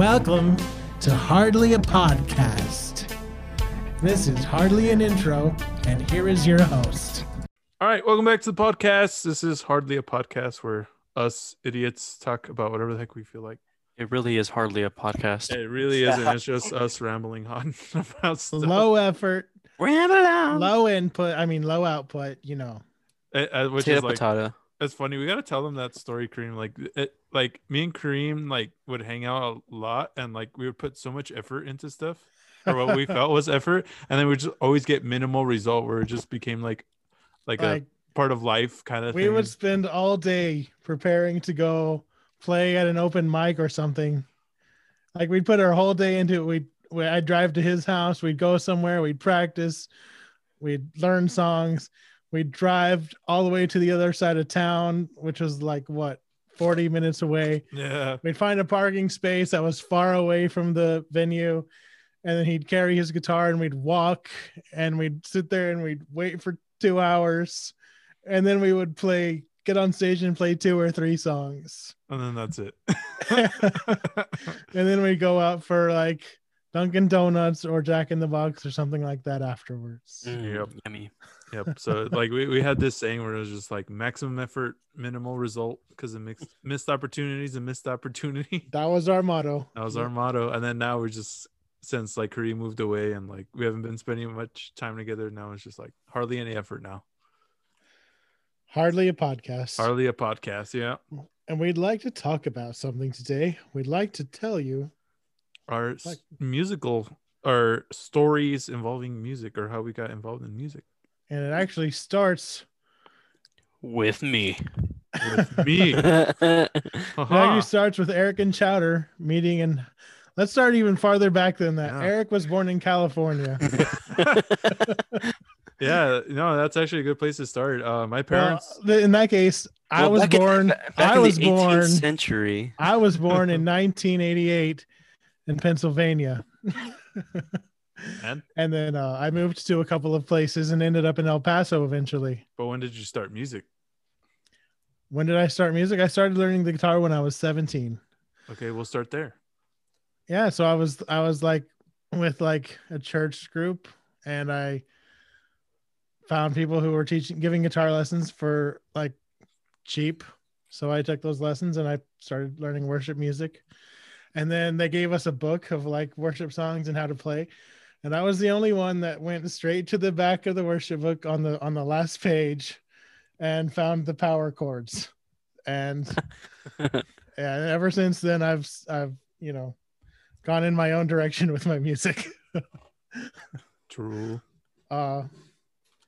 Welcome to Hardly a Podcast. This is Hardly an Intro, and here is your host. All right, welcome back to the podcast. This is hardly a podcast where us idiots talk about whatever the heck we feel like. It really is hardly a podcast. It really isn't. It's just us rambling on about stuff. Low effort, Ramble on. low input, I mean, low output, you know. Uh, uh, which Potato is like potato. It's funny. We gotta tell them that story, Kareem. Like it, like me and Kareem like would hang out a lot, and like we would put so much effort into stuff, or what we felt was effort, and then we just always get minimal result, where it just became like like, Like, a part of life kind of thing. we thing. would spend all day preparing to go play at an open mic or something. Like, we'd put our whole day into it. We'd, we, I'd drive to his house, we'd go somewhere, we'd practice, we'd learn songs, we'd drive all the way to the other side of town, which was like what 40 minutes away. yeah, We'd find a parking space that was far away from the venue. And then he'd carry his guitar and we'd walk and we'd sit there and we'd wait for two hours. And then we would play, get on stage and play two or three songs. and then that's it. and then we'd go out for like Dunkin' Donuts or Jack in the Box or something like that afterwards. Mm, Yep. Yummy. Yep. So like we, we had this saying where it was just like maximum effort, minimal result because of mixed, missed opportunities and missed opportunity. That was our motto. That was our motto. And then now we're just since like Kareem moved away and like we haven't been spending much time together. Now it's just like hardly any effort now. Hardly a podcast. Hardly a podcast. Yeah. and we'd like to talk about something today. We'd like to tell you Our Like- musical our stories involving music or how we got involved in music. And it actually starts With me. With me. it Haha. actually starts with Eric and Chowder meeting and let's start even farther back than that. Yeah. Eric was born in California. yeah. No, that's actually a good place to start. Uh, my parents. th- in that case, I was back in- born back I in was the 18th born- century. I was born in 1988 in Pennsylvania. And and then uh, I moved to a couple of places and ended up in El Paso eventually. but when did you start music? When did I start music? I started learning the guitar when I was 17. Okay, we'll start there. yeah so i was i was like with like a church group and i found people who were teaching giving guitar lessons for like cheap so i took those lessons and i started learning worship music and then they gave us a book of like worship songs and how to play and i was the only one that went straight to the back of the worship book on the on the last page and found the power chords and and ever since then i've i've you know gone in my own direction with my music True. uh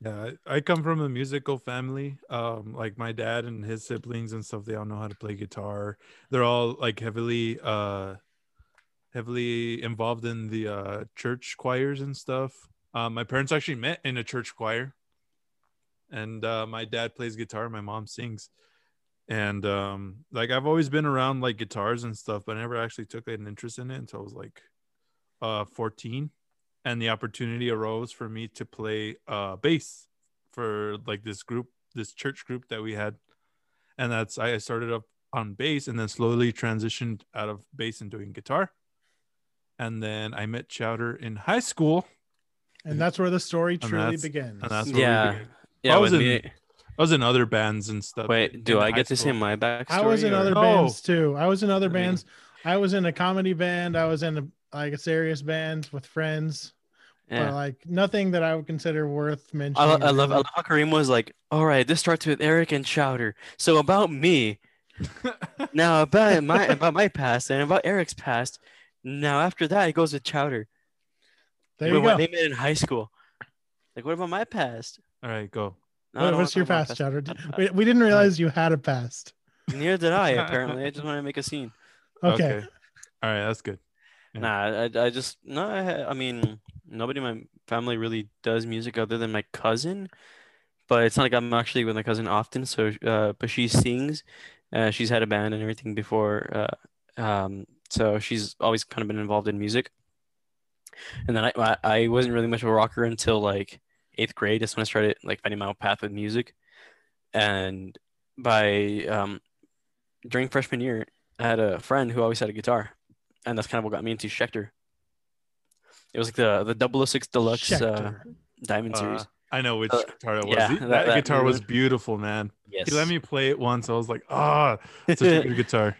Yeah, I I come from a musical family. Um, like my dad and his siblings and stuff, they all know how to play guitar. They're all like heavily, uh, heavily involved in the uh church choirs and stuff. Um, my parents actually met in a church choir, and uh, my dad plays guitar, my mom sings, and um, like I've always been around like guitars and stuff, but I never actually took an interest in it until I was like, uh, fourteen. And the opportunity arose for me to play uh bass for like this group this church group that we had. And that's i started up on bass and then slowly transitioned out of bass and doing guitar and then i met chowder in high school and that's where the story And truly that's- begins and that's where we yeah. Yeah. I was in- me- i was in other bands and stuff Wait, do I high get to see my backstory? i was in or- other bands too i was in other I mean- bands i was in a comedy band i was in a like a serious band with friends Yeah. but like nothing that i would consider worth mentioning lo- I love I really. love how Kareem was like, all right, this starts with Eric and Chowder. So about me, now about my about my past and about Eric's past. Now after that, it goes with Chowder. there Wait, you what, go They met in high school. Like, what about my past? all right go No, I what, don't what's wanna your talk past my chowder we, we didn't realize you had a past Neither did I. Apparently, I just want to make a scene. okay, all right that's good Yeah. Nah, I, I just no. I, ha- I mean, nobody in my family really does music other than my cousin. But it's not like I'm actually with my cousin often. So, uh, but she sings. Uh, she's had a band and everything before. Uh, um, so she's always kind of been involved in music. And then I, I, I wasn't really much of a rocker until like eighth grade. That's when I started like finding my own path with music. And by um, during freshman year, I had a friend who always had a guitar, and that's kind of what got me into Schecter. It was like the the 006 Deluxe uh, Diamond Uh, Series. I know which Uh, guitar it was. yeah, He- that- that, that guitar was beautiful, man. Yes. He let me play it once. I was like, ah, such a good guitar.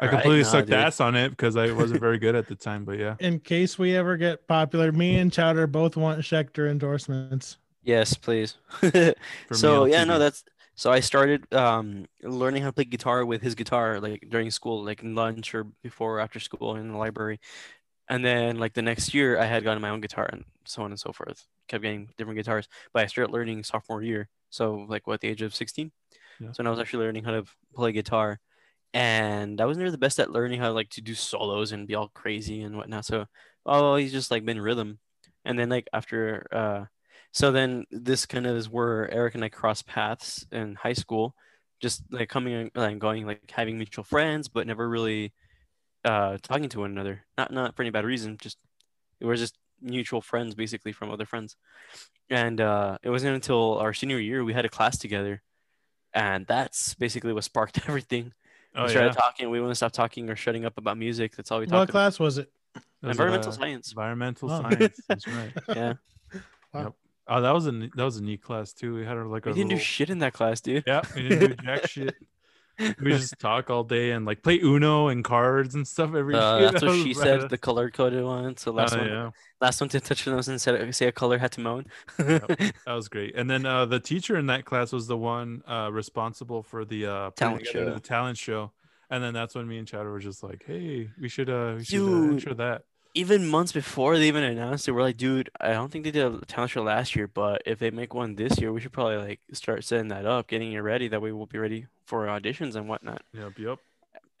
I Right, completely nah, sucked dude. ass on it because I wasn't very good at the time. But yeah, In case we ever get popular, me and Chowder both want Schecter endorsements. Yes, please. So me, yeah, no, that's so I started um learning how to play guitar with his guitar like during school, like lunch or before or after school in the library. And then like the next year I had gotten my own guitar and so on and so forth. Kept getting different guitars. But I started learning sophomore year. So like what the age of 16? Yeah. So when I was actually learning how to play guitar. And I was never the best at learning how like to do solos and be all crazy and whatnot. So oh he's just like been rhythm. And then like after uh so then this kind of is where Eric and I crossed paths in high school, just like coming and going like having mutual friends, but never really uh talking to one another. Not not for any bad reason, just we were just mutual friends basically from other friends. And uh it wasn't until our senior year we had a class together. And that's basically what sparked everything. Oh we started yeah, talking, we wouldn't stop talking or shutting up about music. That's all we What talked about. What class was it? It was, Environmental uh, science. Environmental Oh. science. That's right. Yeah. Oh, that was a that was a neat class too. We had our, like We a didn't do shit in that class, dude. Yeah, we didn't do jack shit. We just talk all day and like play Uno and cards and stuff every Uh, that's That what she said. The color coded one. So last Oh, one, yeah, last one to touch the nose and said, say a color had to moan. that was great. And then uh, the teacher in that class was the one uh, responsible for the uh, Talent show. the talent show. And then that's when me and Chowder were just like, "Hey, we should uh, we should uh, Dude. intro that." Even months before they even announced it, we're like, dude, I don't think they did a talent show last year, but if they make one this year, we should probably like start setting that up, getting it ready. That way we'll be ready for auditions and whatnot. Yep, yep.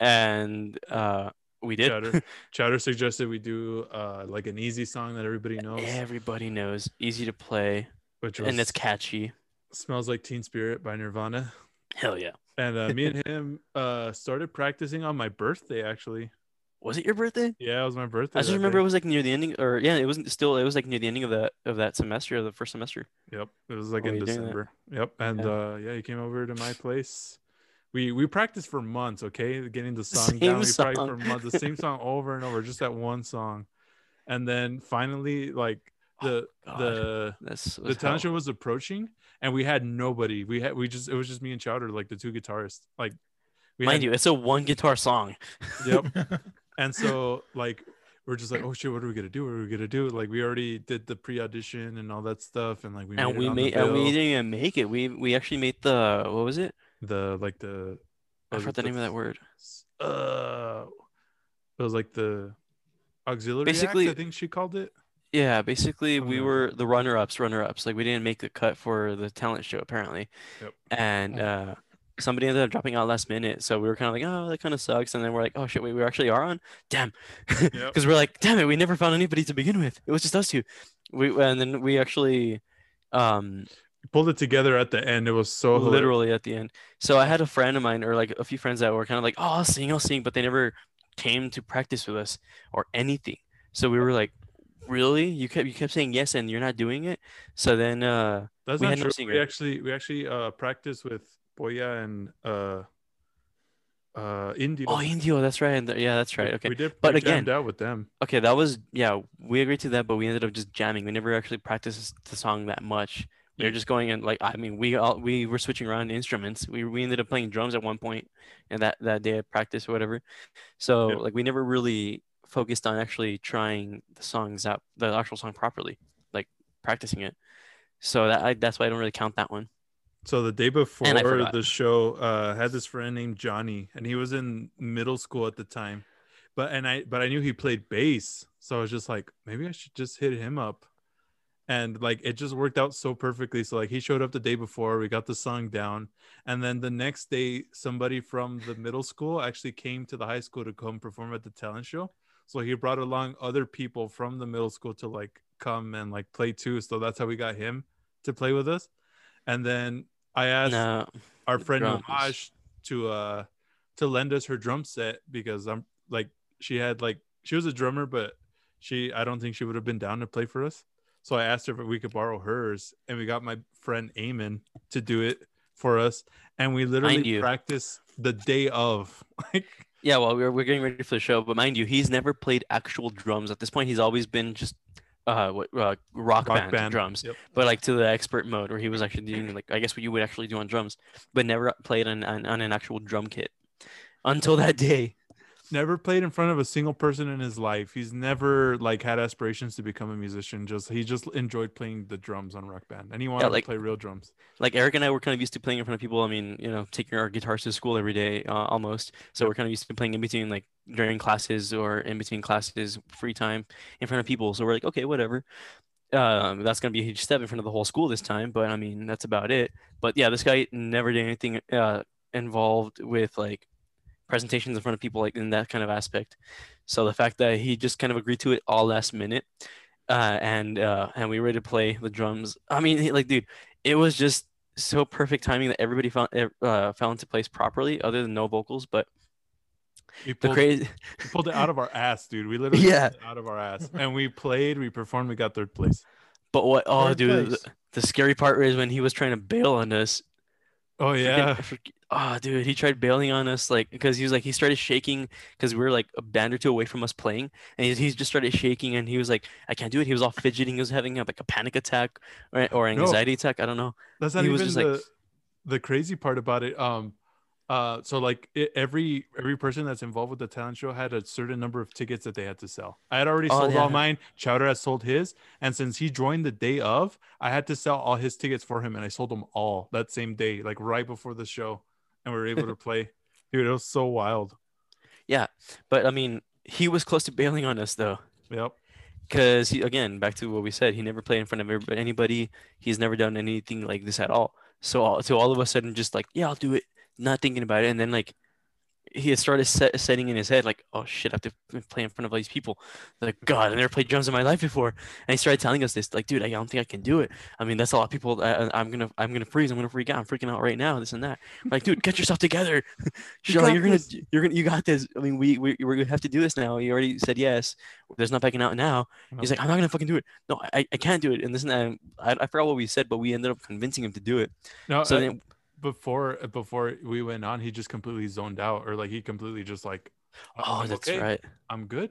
And uh, we did. Chowder, Chowder suggested we do uh, like an easy song that everybody knows, Everybody knows, easy to play, which was and it's catchy. "Smells Like Teen Spirit" by Nirvana. Hell yeah! And uh, me and him uh, started practicing on my birthday. Actually, Was it your birthday? yeah, it was my birthday. I just remember day. it was like near the ending, or yeah, it wasn't still. It was like near the ending of that of that semester, of the first semester. Yep, it was like Oh, in you're doing that. December. Yep, and Yeah. uh, yeah, he came over to my place. We we practiced for months. Okay, getting the song Same down. We practiced song. for months, the same song over and over, just that one song, and then finally, like the Oh, the the talent show was approaching, and we had nobody. We had we just it was just me and Chowder, like the two guitarists. Like we Mind had, you, it's a one guitar song. Yep. And so like we're just like, oh shit, what are we gonna do? What are we gonna do? Like we already did the pre-audition and all that stuff, and like we and made we made and we didn't even make it. We we actually made the what was it? The like the I forgot it the name of that word. Uh, it was like the auxiliary. Basically- Basically, I think she called it. Yeah, basically we like were the runner-ups, runner-ups. Like we didn't make the cut for the talent show apparently. Yep. And uh somebody ended up dropping out last minute. So we were kind of like, oh, that kind of sucks. And then we're like, oh shit, wait, we actually are on. Damn. Yep. Because we're like, damn it, we never found anybody to begin with. It was just us two. We and then we actually um We pulled it together at the end. It was so hilarious. literally at the end. So I had a friend of mine, or like a few friends that were kind of like, "Oh, I'll sing, I'll sing," but they never came to practice with us or anything. So we were like, "Really? You kept you kept saying yes, and you're not doing it." So then, uh, That's we not no true. singer. we actually we actually uh practiced with Boya and uh uh India. oh, Indio, that's right. and Yeah, that's right. Okay, We did, But again- out with them. okay, that was yeah. We agreed to that, but we ended up just jamming. We never actually practiced the song that much. We were Yeah. just going and like I mean, we all we were switching around instruments. We we ended up playing drums at one point, and that that day of practice or whatever. So Yep. like we never really focused on actually trying the songs out, the actual song properly, like practicing it. So that I, that's why I don't really count that one. So the day before the show, uh, had this friend named Johnny, and he was in middle school at the time. But and I but I knew he played bass, so I was just like, maybe I should just hit him up. And like it just worked out so perfectly. So like he showed up the day before, we got the song down, and then the next day, somebody from the middle school actually came to the high school to come perform at the talent show. So he brought along other people from the middle school to like come and like play too. So that's how we got him to play with us. And then I asked No, our friend drums. To uh to lend us her drum set because I'm like she had like she was a drummer, but she I don't think she would have been down to play for us. So I asked her if we could borrow hers, and we got my friend Eamon to do it for us. And we literally practiced the day of. Like Yeah, well, we're we're getting ready for the show, but mind you, he's never played actual drums. At this point, he's always been just uh what uh, rock, Rock band, band. drums, Yep. but like to the expert mode where he was actually doing like I guess what you would actually do on drums, but never played on on, on an actual drum kit until that day. Never played in front of a single person in his life. He's never like had aspirations to become a musician. Just he just enjoyed playing the drums on Rock Band, and he wanted like- to play real drums. Like Eric and I were kind of used to playing in front of people. I mean, you know, taking our guitars to school every day, uh, almost. So we're kind of used to playing in between, like during classes or in between classes, free time in front of people. So we're like, okay, whatever. Um, that's gonna be a huge step in front of the whole school this time, but I mean, that's about it. But yeah, this guy never did anything uh, involved with like presentations in front of people, like in that kind of aspect. So the fact that he just kind of agreed to it all last minute, uh, and uh, and we were ready to play the drums. I mean, like, dude, it was just so perfect timing that everybody found uh, fell into place properly, other than no vocals. But We the pulled, crazy, we pulled it out of our ass, dude. We literally Yeah. pulled it out of our ass, and we played, we performed, we got third place. but what? Oh, Third dude, the, the scary part is when he was trying to bail on us. Oh Freaking- yeah, freak- Oh, dude, he tried bailing on us, like, because he was like, he started shaking because we were like a band or two away from us playing, and he, he just started shaking, and he was like, I can't do it. He was all fidgeting. He was having like a panic attack or, or No. anxiety attack. I don't know. that's not he was even just like- the the crazy part about it. Um, uh, so like it, every every person that's involved with the talent show had a certain number of tickets that they had to sell. I had already Oh, sold yeah. all mine. Chowder has sold his, and since he joined the day of, I had to sell all his tickets for him, and I sold them all that same day, like right before the show, and we were able to play. Dude, it was so wild. Yeah, but I mean, he was close to bailing on us though. Yep. because he again back to what we said he never played in front of everybody, anybody he's never done anything like this at all so all, so all of a sudden just like yeah i'll do it not thinking about it and then like he had started set, setting in his head like oh shit i have to play in front of all these people. Like god i never played drums in my life before. And he started telling us this like dude i don't think i can do it. I mean that's a lot of people I, i'm gonna i'm gonna freeze. I'm gonna freak out. I'm freaking out right now this and that. I'm like dude get yourself together. She's like oh, you're gonna you're gonna you got this. I mean we we we're gonna have to do this now. You already said yes. There's not backing out now. He's like, I'm not gonna fucking do it. No, I, I can't do it. And this and that. I, I forgot what we said, but we ended up convincing him to do it. No, So then, before before we went on, he just completely zoned out, or like he completely just like, "Uh, oh, I'm that's okay. right. I'm good.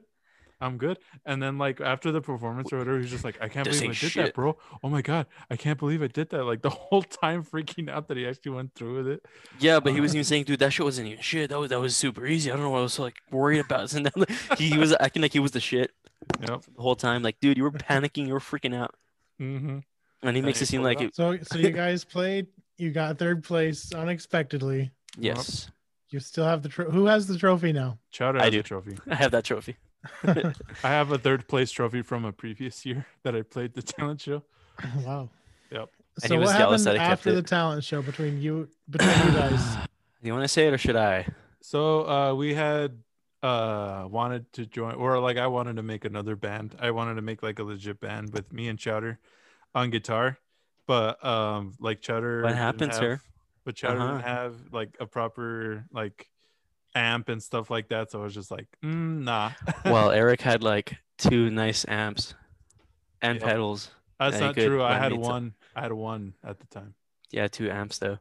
I'm good. And then like after the performance or whatever, he's just like, I can't This believe I did shit. that, bro. Oh my god, I can't believe I did that. Like the whole time freaking out that he actually went through with it. Yeah, but he was Uh, even saying, dude, that shit wasn't even shit. That was that was super easy. I don't know what I was like worried about. And then he, he was acting like he was the shit Yep. the whole time. Like, dude, you were panicking. You were freaking out. Mm-hmm. And he makes he it seem like it, So so you guys played. You got third place unexpectedly. yes, You still have the tro- who has the trophy now? Chowder I do. a trophy. I have that trophy. I have a third place trophy from a previous year that I played the talent show. wow. Yep. And he So was what jealous happened that after the talent show between you between you guys? you want to say it or should I? So uh, we had uh wanted to join, or like I wanted to make another band. I wanted to make like a legit band with me and Chowder on guitar, but um like Cheddar. What didn't happened, have- sir? But didn't Uh-huh. have like a proper like amp and stuff like that, so I was just like, mm, nah. Well, Eric had like two nice amps and Yeah. pedals. that's not true. I had me to- one. I had one at the time. Yeah, two amps though.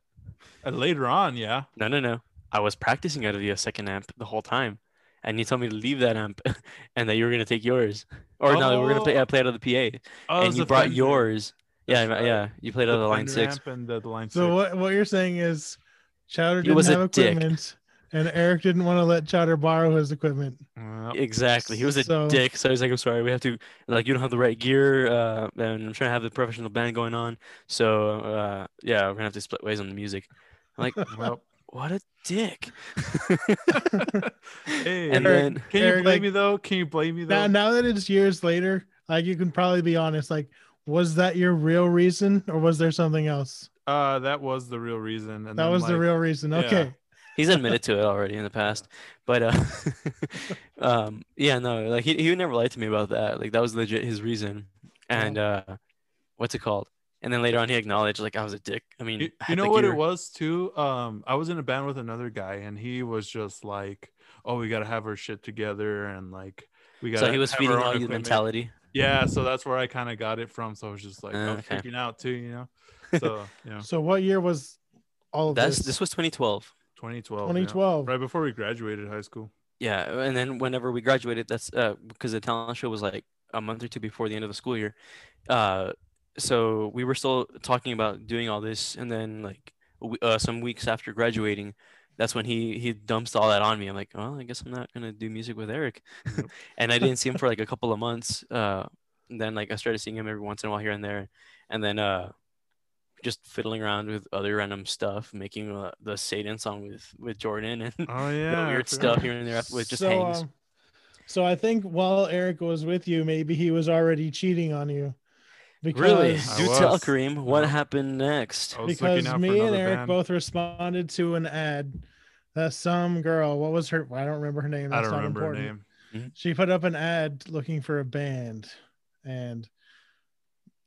And later on, yeah. No, no, no. I was practicing out of the second amp the whole time, and you told me to leave that amp, and that you were gonna take yours, or no, we were gonna play, Oh. uh, play out of the PA, Oh, and you brought yours. That's yeah, right. you played out of the line six. and the, the line So six. what what you're saying is Chowder didn't was a have dick. equipment and Eric didn't want to let Chowder borrow his equipment. Yep. Exactly. He was a So- dick. So he's like, I'm sorry, we have to like you don't have the right gear, uh, and I'm trying to have the professional band going on. So uh, yeah, we're gonna have to split ways on the music. I'm like, Well, what a dick. hey, and Eric- then can you Eric, blame like- me though? Can you blame me though? Now now that it's years later, like you can probably be honest. Like, was that your real reason or was there something else? Uh, that was the real reason. And That then, was the real reason. yeah. Okay. he's admitted to it already in the past but uh um yeah no like he, he would never lied to me about that like that was legit his reason and uh what's it called and then later on he acknowledged like i was a dick i mean You, you know the what gear. it was too? Um, I was in a band with another guy, and he was just like, "Oh, we gotta have our shit together," and like, we got. so he was feeding all you mentality Yeah, so that's where I kind of got it from. So I was just like, Uh, I was okay. freaking out too, you know. So you know, So what year was all of that's this? this was 2012 2012. yeah. 2012. Right before we graduated high school. Yeah, and then whenever we graduated, that's uh because the talent show was like a month or two before the end of the school year. Uh, so we were still talking about doing all this, and then like uh, some weeks after graduating, that's when he he dumps all that on me. I'm like, well, I guess I'm not gonna do music with Eric, and I didn't see him for like a couple of months. Uh, and then like I started seeing him every once in a while here and there, and then uh, just fiddling around with other random stuff, making uh, the Satan song with with Jordan and Oh yeah. Weird stuff here and there with just so, hangs. um, so I think while Eric was with you, maybe he was already cheating on you. Because, Really? I Do tell. Kareem. What Yeah. happened next? Because looking out for me and Eric band. both responded to an ad that some girl, what was her? I don't remember her name. I don't not remember her important. name. Mm-hmm. She put up an ad looking for a band, and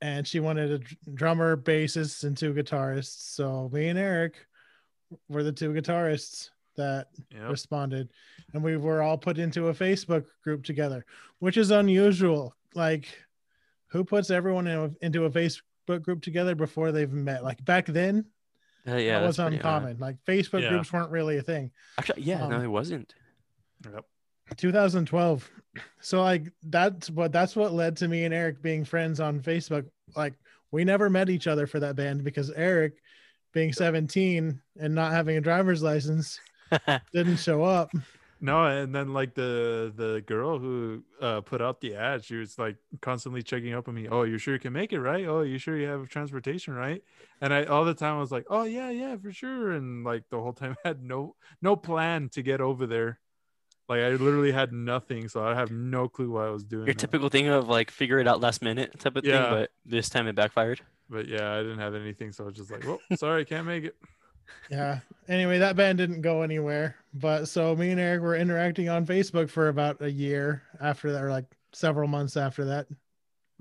and she wanted a drummer, bassist, and two guitarists. So me and Eric were the two guitarists that Yep. responded and we were all put into a facebook group together which is unusual like who puts everyone in a, into a facebook group together before they've met like back then Uh, yeah, that was pretty odd. uncommon like facebook Yeah. groups weren't really a thing Actually, yeah, no, Um, it wasn't. Yep. 2012 so like that's what that's what led to me and eric being friends on facebook like we never met each other for that band because eric being 17 and not having a driver's license didn't show up No, and then like the the girl who uh put out the ad, she was like constantly checking up on me. Oh, you sure you can make it, right? Oh, you sure you have transportation, right? And I all the time I was like, oh yeah, yeah, for sure. And like the whole time I had no no plan to get over there. Like I literally had nothing, so I have no clue what I was doing. Your now. typical thing of like figure it out last minute type of Yeah. thing, but this time it backfired. But yeah, I didn't have anything, so I was just like, well, sorry, I can't make it. Yeah anyway that band didn't go anywhere but so me and eric were interacting on facebook for about a year after that or like several months after that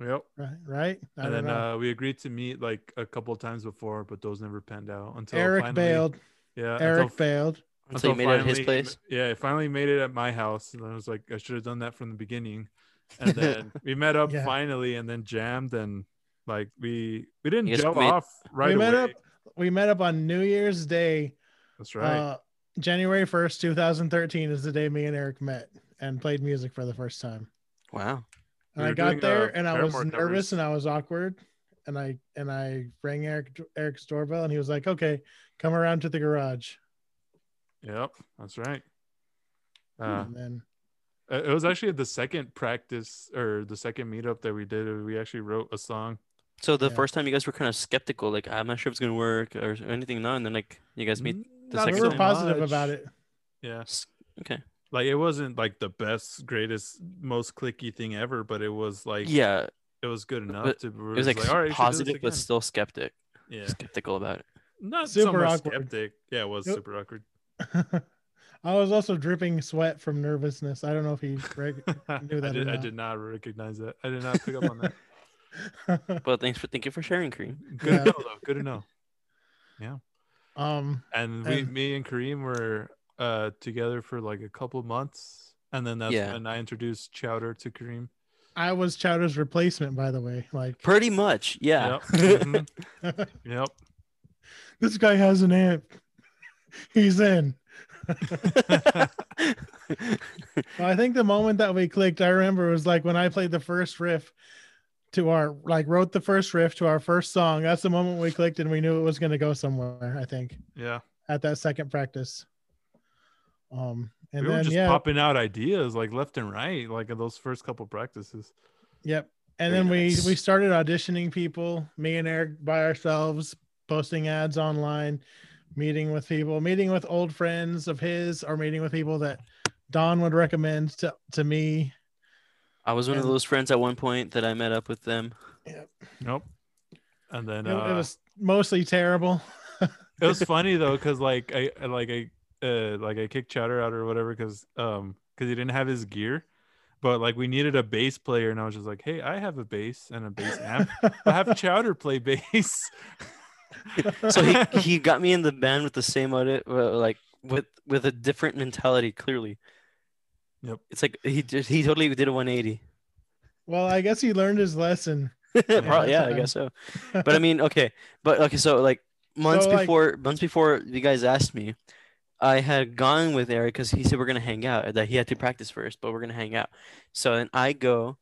Yep. right right I and then uh, we agreed to meet like a couple of times before, but those never panned out until eric finally, bailed Yeah, eric until, failed Until you made it at his place. Yeah, I finally made it at my house, and I was like, I should have done that from the beginning. And then we met up Yeah. finally, and then jammed, and like we we didn't You jump made- off right we met away. up we met up on new year's day That's right. uh january 1st 2013 is the day me and eric met and played music for the first time Wow. and We i got there uh, and i was nervous covers. and i was awkward and i and i rang eric eric's doorbell and he was like okay come around to the garage yep, that's right. Uh, and then it was actually the second practice or the second meetup that we did. We actually wrote a song. So the Yeah. first time you guys were kind of skeptical, like ah, I'm not sure if it's gonna work or anything. No, and then like you guys meet. the Not second we were so time. positive much. about it Yeah. Okay. like it wasn't like the best greatest most clicky thing ever but it was like Yeah, it was good enough But to it was like, all right you should do positive, but still skeptic. yeah Skeptical about it. not so Super much awkward. skeptic yeah it was Yep. super awkward i was also dripping sweat from nervousness i don't know if he reg- I knew that or did, I not. did not recognize that i did not pick up on that But thanks for thank you for sharing, Kareem. good Yeah. to know though good to know Yeah. um and we And- me and kareem were uh together for like a couple months and then that's Yeah. when i introduced chowder to kareem i was chowder's replacement by the way like Pretty much, yeah. Yep. Mhm. yep this guy has an amp he's in Well, I think the moment that we clicked, I remember was like when I played the first riff to our like wrote the first riff to our first song. That's the moment we clicked and we knew it was going to go somewhere. I think yeah at that second practice. Um, and we were just yeah, popping out ideas like left and right like in those first couple practices yep. And Very then we we started auditioning people. Me and Eric by ourselves, posting ads online, meeting with people, meeting with old friends of his, or meeting with people that Don would recommend to to me. I was one of those friends at one point that I met up with them. Nope. And then It, uh, it was mostly terrible. it was funny though, cause like I I- like I uh like I kicked Chowder out or whatever, cause um cause he didn't have his gear, but like we needed a bass player, and I was just like, hey, I have a bass and a bass amp. I have Chowder play bass. So he he got me in the band with the same audit, uh, like with with a different mentality. Clearly, Yep. it's like he just he totally did a 180. well, I guess he learned his lesson. Probably, yeah, I guess so. But I mean, okay, but okay, so like months So, like- before months before you guys asked me, I had gone with Eric because he said we're gonna hang out. That he had to practice first, but we're gonna hang out. So then I go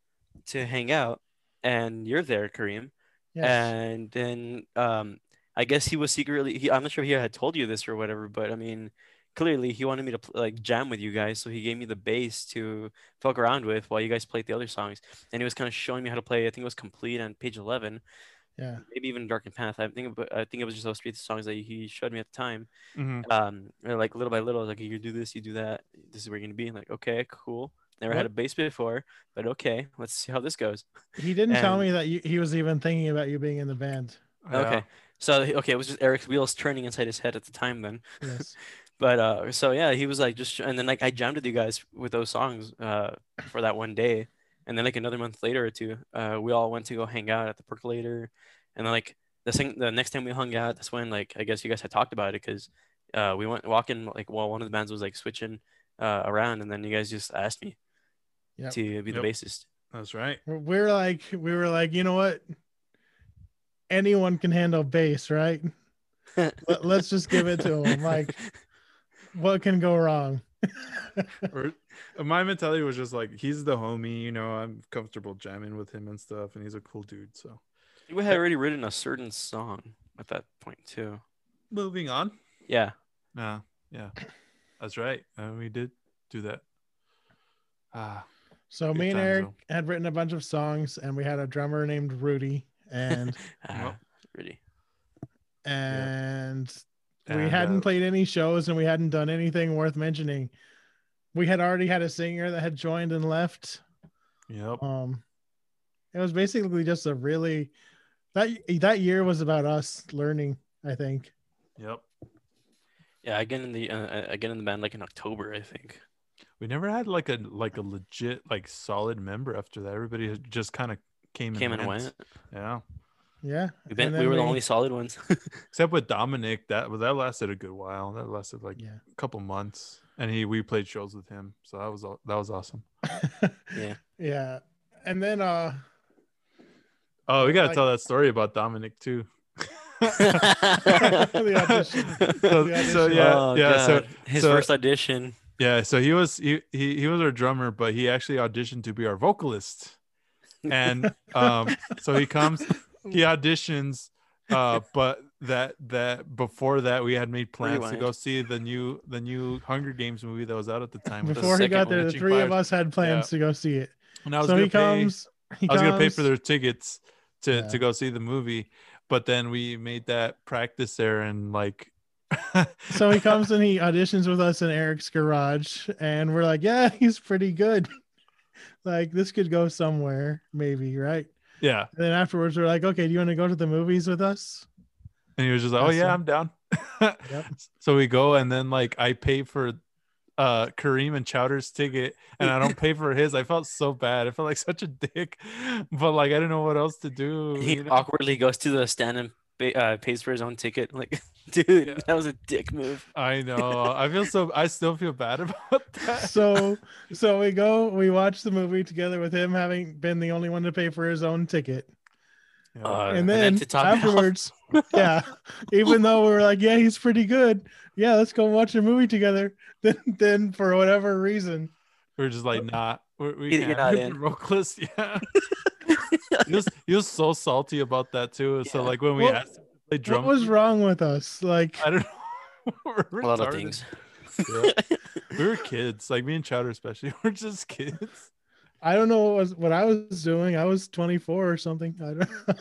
to hang out, and you're there, Kareem. Yes. And then um, I guess he was secretly. He, I'm not sure if he had told you this or whatever, but I mean, clearly he wanted me to like jam with you guys, so he gave me the bass to fuck around with while you guys played the other songs. And he was kind of showing me how to play. I think it was complete on page 11, yeah. maybe even Dark and Path. I think, it- I think it was just those three songs that he showed me at the time. Mhm. Um, and, like little by little, like, you do this, you do that. This is where you're gonna be. I'm like, okay, cool. Never had a bass before, but okay, let's see how this goes. He didn't tell me that you, he was even thinking about you being in the band. Yeah. Okay. So okay, it was just Eric's wheels turning inside his head at the time then. Yes. But uh, so yeah, he was like just, and then like I jammed with you guys with those songs uh for that one day, and then like another month later or two, uh, we all went to go hang out at the Percolator, and then like the thing, the next time we hung out, that's when like I guess you guys had talked about it because uh we went walking like while one of the bands was like switching uh around, and then you guys just asked me Yep. to be the bassist. That's right. We're- We're like, we were like, you know what? Anyone can handle bass, right? Let, let's just give it to him. Like, what can go wrong? Or my mentality was just like he's the homie, you know. I'm comfortable jamming with him and stuff, and he's a cool dude. So you had already written a certain song at that point too. moving on. Yeah. Yeah, yeah, that's right. Uh, we did do that. Ah, So me and Eric though. had written a bunch of songs, and we had a drummer named Rudy, and Ah, really. and we and, hadn't uh, played any shows, and we hadn't done anything worth mentioning. We had already had a singer that had joined and left. Yep. Um, it was basically just a really that that year was about us learning. I think. Yep. Yeah, I get in the uh, I get in the band like in October, I think. We never had like a like a legit like solid member after that. Everybody just kind of came and Came and went. went. Yeah. Yeah, We've been, we then were the only solid ones. Except with Dominic, that that lasted a good while. That lasted like Yeah. a couple months, and he we played shows with him, so that was aw- that was awesome. yeah. yeah, and then uh, Oh, we gotta Like- tell that story about Dominic too. The audition. so, The so yeah, Oh, yeah. So his so- first audition. yeah, so he was he, he he was our drummer, but he actually auditioned to be our vocalist, and um, so he comes, he auditions, uh, but that that before that we had made plans to go see the new the new Hunger Games movie that was out at the time. with the before he got there, the Hitching three of us had plans to go see it. And I was So gonna he pay, comes. He I was gonna pay for their tickets to Yeah. to go see the movie, but then we made that practice there and like. So he comes and he auditions with us in Eric's garage, and we're like, "Yeah, he's pretty good. like this could go somewhere, maybe, right?" Yeah, And then afterwards, we're like, "Okay, do you want to go to the movies with us?" and he was just like, "Oh yeah, Awesome. I'm down." Yep. So we go, and then like I pay for uh Kareem and Chowder's ticket, and I don't pay for his. I felt so bad. I felt like such a dick, but like I didn't know what else to do. He you know? awkwardly goes to the stand and pay, uh, pays for his own ticket. Like, dude, Yeah. that was a dick move. I know. I feel so. I still feel bad about that. So, so we go, we watch the movie together with him having been the only one to pay for his own ticket, Uh, and and then, then to top it off- afterwards, yeah, even though we were like, "Yeah, he's pretty good. Yeah, let's go watch a movie together." Then, then for whatever reason, we're just like, nah, we're, we You're can't. not We're in. vocalist. Yeah. he was he was so salty about that too. So like when we What- asked him to play what was wrong with us? Like, I don't know. A lot of things. Yeah. we were kids, like me and Chowder especially. We're just kids. I don't know what was what I was doing. I was 24 or something. I don't.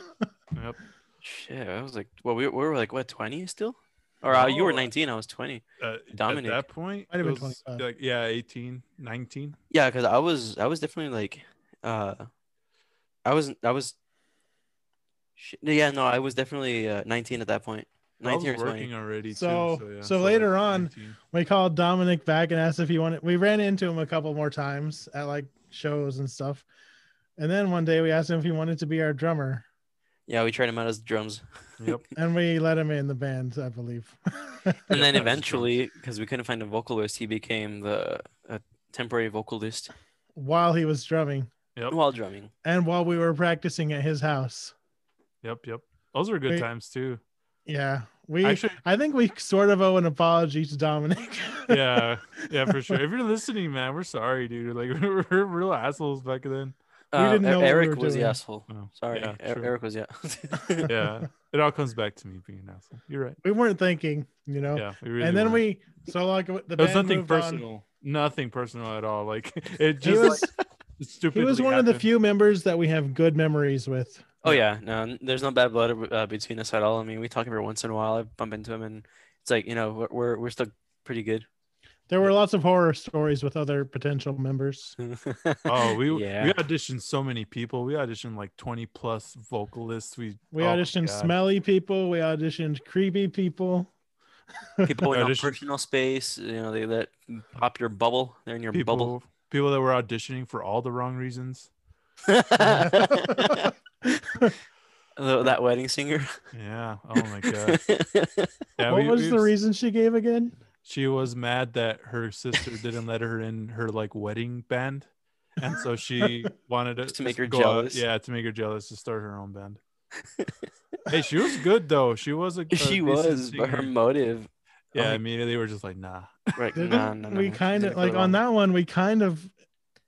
Yep. Shit, I was like, well, we, we were like, what, 20 still? Or uh, you were 19, I was 20. Uh, Dominic. At that point, Might have it been was like yeah, 18, 19. Yeah, because I was, I was definitely like, uh, I was, I was, yeah, no, I was definitely uh, 19 at that point. I was 19 or 20. working already. So- too, so, yeah, so like, later on- 19. we called Dominic back and asked if he wanted. We ran into him a couple more times at like shows and stuff, and then one day we asked him if he wanted to be our drummer, Yeah, we tried him out as drums. Yep. and we let him in the band, I believe. And then eventually, because we couldn't find a vocalist, he became the a temporary vocalist while he was drumming Yep. while drumming. and while we were practicing at his house. Yep. Yep. Those were good Wait. times too. Yeah, We Actually, I think we sort of owe an apology to Dominic. yeah, yeah, for sure. If you're listening, man, we're sorry, dude. Like we were real assholes back then. We Uh, didn't know what we Eric were was the asshole. Oh, Sorry, yeah, E- Eric was yeah. Yeah, it all comes back to me being an asshole. You're right. we weren't thinking, you know. Yeah, we really and then weren't. we so like the It was nothing moved on. personal. Nothing personal at all. Like it He just was like stupid. he was one of the few members that we have good memories with. Oh yeah, no, there's no bad blood uh, between us at all. I mean, we talk every once in a while. I bump into him, and it's like you know we're we're, we're still pretty good. There were lots of horror stories with other potential members. Oh, we yeah. we auditioned so many people. We auditioned like 20 plus vocalists. We We oh auditioned smelly people. We auditioned creepy people. People in no Audition- personal space, you know, they let pop your bubble. They're in your people bubble. People that were auditioning for all the wrong reasons. That wedding singer. Yeah. Oh my god. Yeah, what we- was we- the reason she gave again? She was mad that her sister didn't let her in her like wedding band, and so she wanted to, to make her go out- jealous. yeah, to make her jealous to start her own band. hey, she was good though. She was a. a she decent was, but her motive, Yeah, like- immediately we're just like, nah. right? Nah, nah, nah, we nah. kind of like on that one? We kind of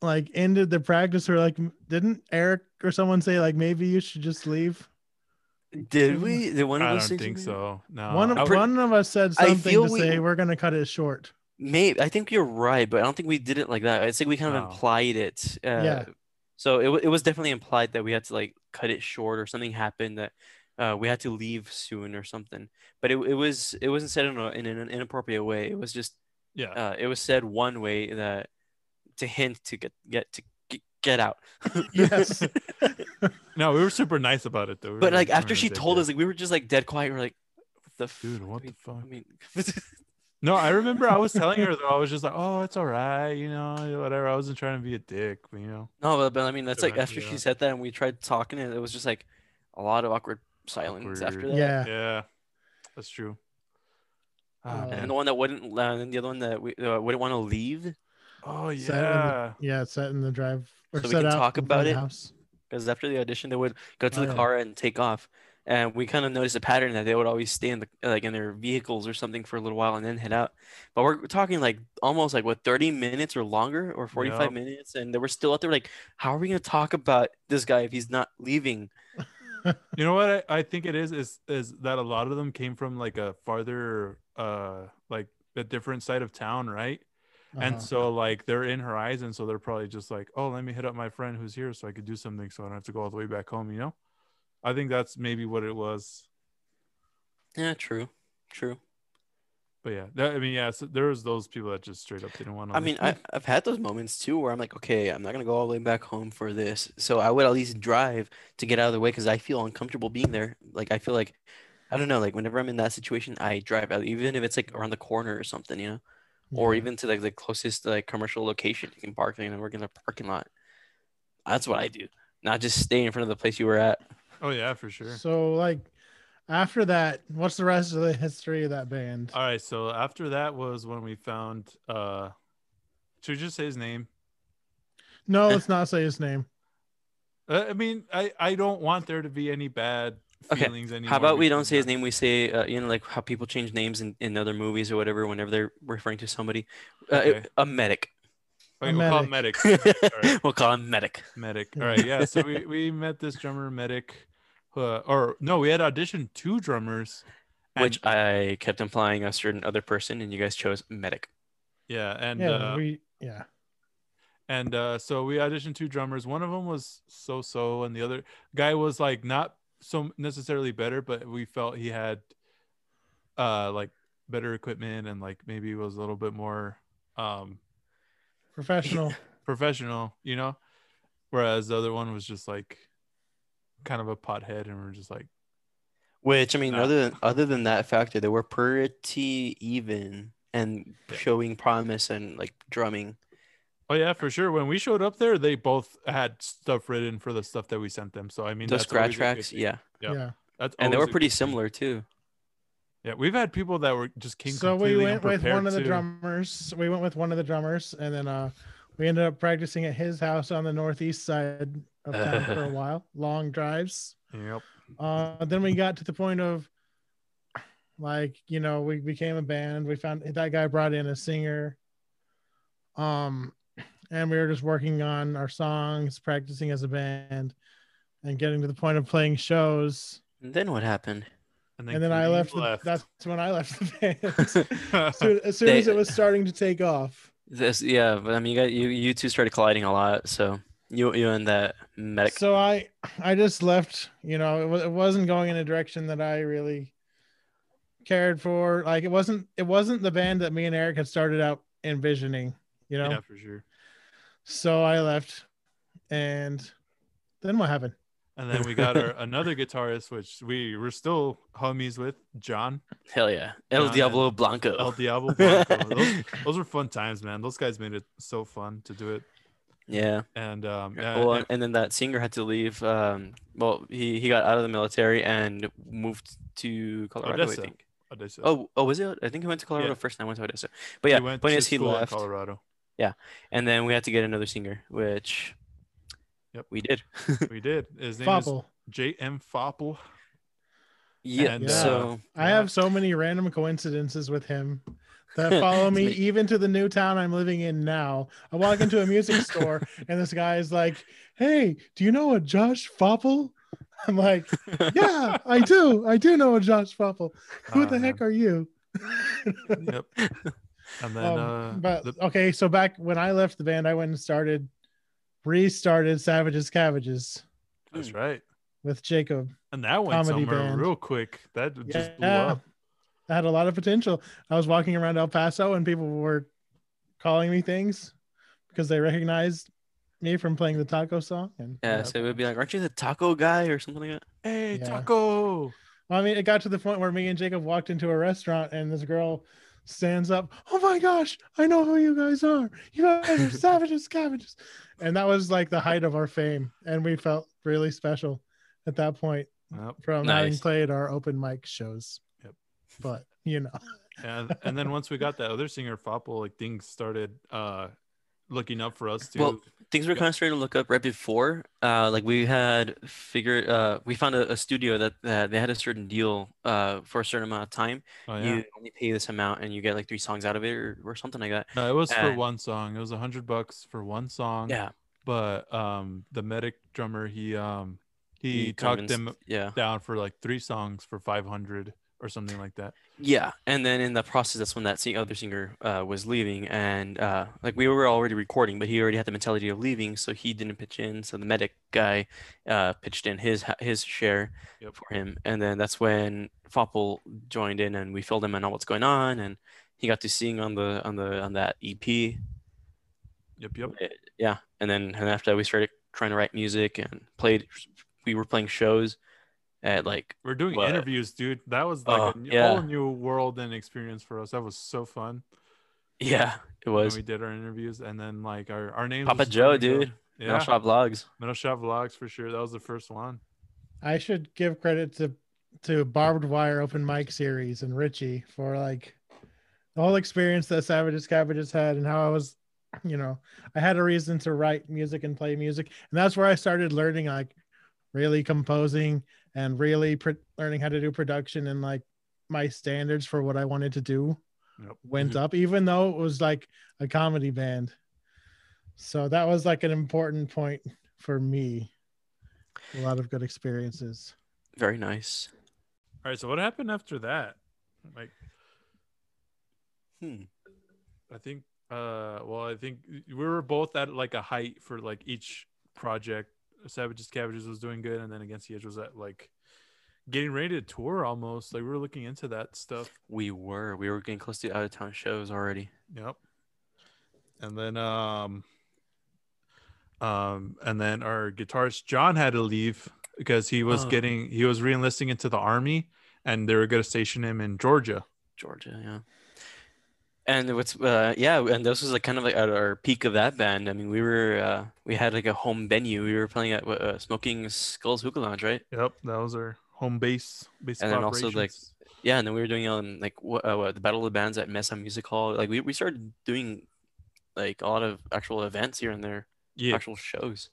like ended the practice. We're like, didn't Eric or someone say like maybe you should just leave? Did we? Did one of I us don't think so. No. one of I pretty- one of us said something to we- say we're gonna cut it short. Maybe I think you're right, but I don't think we did it like that. I think we kind of No. implied it. Uh, Yeah. So it, it was definitely implied that we had to like cut it short or something happened that uh, we had to leave soon or something. But it, it was it wasn't said in, a, in an inappropriate way. It was just yeah. uh, it was said one way that to hint to get get to get, out. Yes. No, we were super nice about it though. We but like after she told yeah. us, like we were just like dead quiet. We're like, what the f- what I the mean- fuck? I mean, No, I remember I was telling her though. I was just like, "Oh, it's all right, you know, whatever." I wasn't trying to be a dick, but you know. no, but, but I mean that's like after she said that and we tried talking, and it was just like a lot of awkward silence after that. Yeah. Yeah, that's true. Ah, Uh. And the one that wouldn't, uh, and the other one that we uh, wouldn't want to leave oh Sat in the- yeah, Yeah, set in the drive or So we set can out talk in about the it? House. because after the audition they would go to Oh, the yeah. car and take off. And we kind of noticed a pattern that they would always stay in the like in their vehicles or something for a little while and then head out. But we're talking like almost like what 30 minutes or longer or 45 Yep. minutes, and they were still out there like, how are we gonna talk about this guy if he's not leaving? You know what I, I think it is is is that a lot of them came from like a farther uh like a different side of town, right? And Uh-huh. so like they're in Horizon, so they're probably just like, oh, let me hit up my friend who's here, so I could do something, so I don't have to go all the way back home. You know, I think that's maybe what it was. Yeah, true, true. But yeah, that, I mean, yeah, so there was those people that just straight up didn't want to. I mean, I, I've had those moments too where I'm like, okay, I'm not gonna go all the way back home for this, so I would at least drive to get out of the way because I feel uncomfortable being there. Like I feel like, I don't know, like whenever I'm in that situation, I drive out, even if it's like around the corner or something, you know, or even to like the closest like commercial location you can park, you know, work in a parking lot. That's what I do, not just stay in front of the place you were at. oh yeah, for sure. So like after that, what's the rest of the history of that band? All right, so after that was when we found. uh Should we just say his name? No, let's not say his name. Uh, I mean, I I don't want there to be any bad Okay, feelings anymore. How about we don't because say his name? We say, uh, you know, like how people change names in, in other movies or whatever whenever they're referring to somebody. Uh, Okay. A medic. Okay, we'll call him medic. right. we'll call him medic. Medic. All right, yeah. So we we met this drummer, medic, uh, or no, we had auditioned two drummers, and- which I kept implying a certain other person, and you guys chose medic. yeah, and yeah, uh, we yeah. and uh, so we auditioned two drummers. One of them was so so, and the other guy was like not so necessarily better, but we felt he had uh like better equipment and like maybe was a little bit more um Professional. professional, you know. Whereas the other one was just like kind of a pothead, and we're just like, Which I mean, other than other than that factor, they were pretty even and Yeah. showing promise and like drumming. oh yeah, for sure. When we showed up there, they both had stuff written for the stuff that we sent them. So I mean, Those that's scratch always a good tracks, yeah, Yeah. yeah. That's and they were pretty similar too. Yeah, we've had people that were just came. So we went with one of the too. drummers. We went with one of the drummers, and then uh, we ended up practicing at his house on the northeast side of town for a while. Long drives. Yep. Uh, then we got to the point of Like, you know, we became a band. We found that guy brought in a singer. Um, and we were just working on our songs, practicing as a band, and getting to the point of playing shows. And then what happened? And then I you left. The, that's when I left the band. as soon, as, soon They- as it was starting to take off. This, yeah, but I mean, you got you you two started colliding a lot, so you you and that medic. So I, I just left. You know, it, wa- it wasn't going in a direction that I really cared for. Like it wasn't. It wasn't the band that me and Eric had started out envisioning. You know. yeah, for sure. So I left, and then what happened? And then we got our another guitarist, which we were still homies with, John Hell yeah, El John Diablo Blanco. El Diablo Blanco. those, those were fun times, man. Those guys made it so fun to do it. Yeah. And um, yeah, Well, and- and then that singer had to leave. Um, well, he he got out of the military and moved to Colorado, Odessa. I think. Odessa. Oh, oh, was it? I think he went to Colorado Yeah. first, and I went to Odessa. But yeah, he point is, he school in left, Colorado. Yeah. And then we had to get another singer, which Yep. we did. We did. His name Fopple. is J.M. Fopple. Yeah. And, uh, so I Yeah. have so many random coincidences with him that follow me Many- even to the new town I'm living in now. I walk into a music store and this guy is like, "Hey, do you know a Josh Foppel? I'm like, "Yeah, I do. I do know a Josh Foppel. Who Oh, the heck are you?" Yep. And then, Um, uh, but the- okay, so back when I left the band, I went and started, restarted Savages Cabbages that's Mm. right. with Jacob. And that went somewhere band. real quick. That just blew up. I had a lot of potential. I was walking around El Paso and people were calling me things because they recognized me from playing the taco song. And yeah, so it would be like, "Aren't you the taco guy or something like that?" Hey, Yeah. Taco. Well, I mean, it got to the point where me and Jacob walked into a restaurant and this girl stands up. Oh my gosh, I know who you guys are. You guys are savages, cabbages. And that was like the height of our fame. And we felt really special at that point Yep. from having played our open mic shows. Yep. But you know, And and then once we got that other singer, Fopple, like things started uh looking up for us too. Well, things were kind of starting to look up right before. Uh, like we had figured, uh, we found a, a studio that that they had a certain deal uh for a certain amount of time. oh, yeah. You only pay this amount and you get like three songs out of it or, or something like that. No, it was for one song. It was a hundred bucks for one song. Yeah, But um the medic drummer he um he, talked convinced- them Yeah, down for like three songs for five hundred or something like that. yeah, and then in the process, that's when that other singer uh was leaving, and uh like we were already recording, but he already had the mentality of leaving, so he didn't pitch in. So the medic guy uh pitched in his his share Yep. for him, and then that's when Fopple joined in, and we filled him in on what's going on, and he got to sing on the on the on that EP. Yep, yep. Uh, yeah and then and after that we started trying to write music and played we were playing shows at like We're doing What? interviews, dude. That was like Oh, a new, yeah. whole new world and experience for us. That was so fun. yeah it when was we did our interviews and then like our, our names papa were joe starting to- dude yeah Metal shop vlogs Middle shop vlogs for sure that was the first one I should give credit to to barbed wire open mic series and Richie for like the whole experience that Savages Cabbages had and how I was, you know, I had a reason to write music and play music, and that's where I started learning like really composing and really pr- learning how to do production and like my standards for what I wanted to do Yep. went Mhm. up, even though it was like a comedy band. So that was like an important point for me. A lot of good experiences. very nice all right so what happened after that like hmm. i think uh well i think we were both at like a height for like each project savages cabbages was doing good and then against the edge was at like getting ready to tour almost like we were looking into that stuff we were we were getting close to out of town shows already Yep. And then um um and then our guitarist John had to leave because he was Oh. getting he was reenlisting into the army and they were going to station him in Georgia. georgia yeah and what's uh yeah and this was like kind of like at our peak of that band i mean we were uh we had like a home venue we were playing at uh, smoking skulls hookah lounge right Yep, that was our home base base And then also, like. Yeah, and then we were doing um like what, uh, what the Battle of the Bands at Mesa Music Hall. Like we, we started doing like a lot of actual events here and there, yeah. actual shows.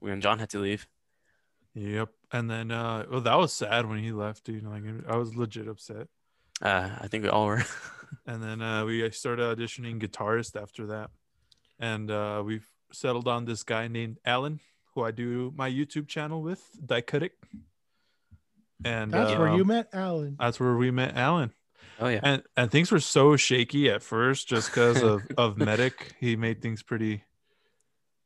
When John had to leave. Yep. And then uh well that was sad when he left, dude. Like I was legit upset. Uh, I think we all were. And then uh we started auditioning guitarist after that. And uh we've settled on this guy named Alan, who I do my YouTube channel with, Dichotic. And That's where um, you met Alan. that's where we met Alan. oh yeah. And and things were so shaky at first just because of, of Medic. He made things pretty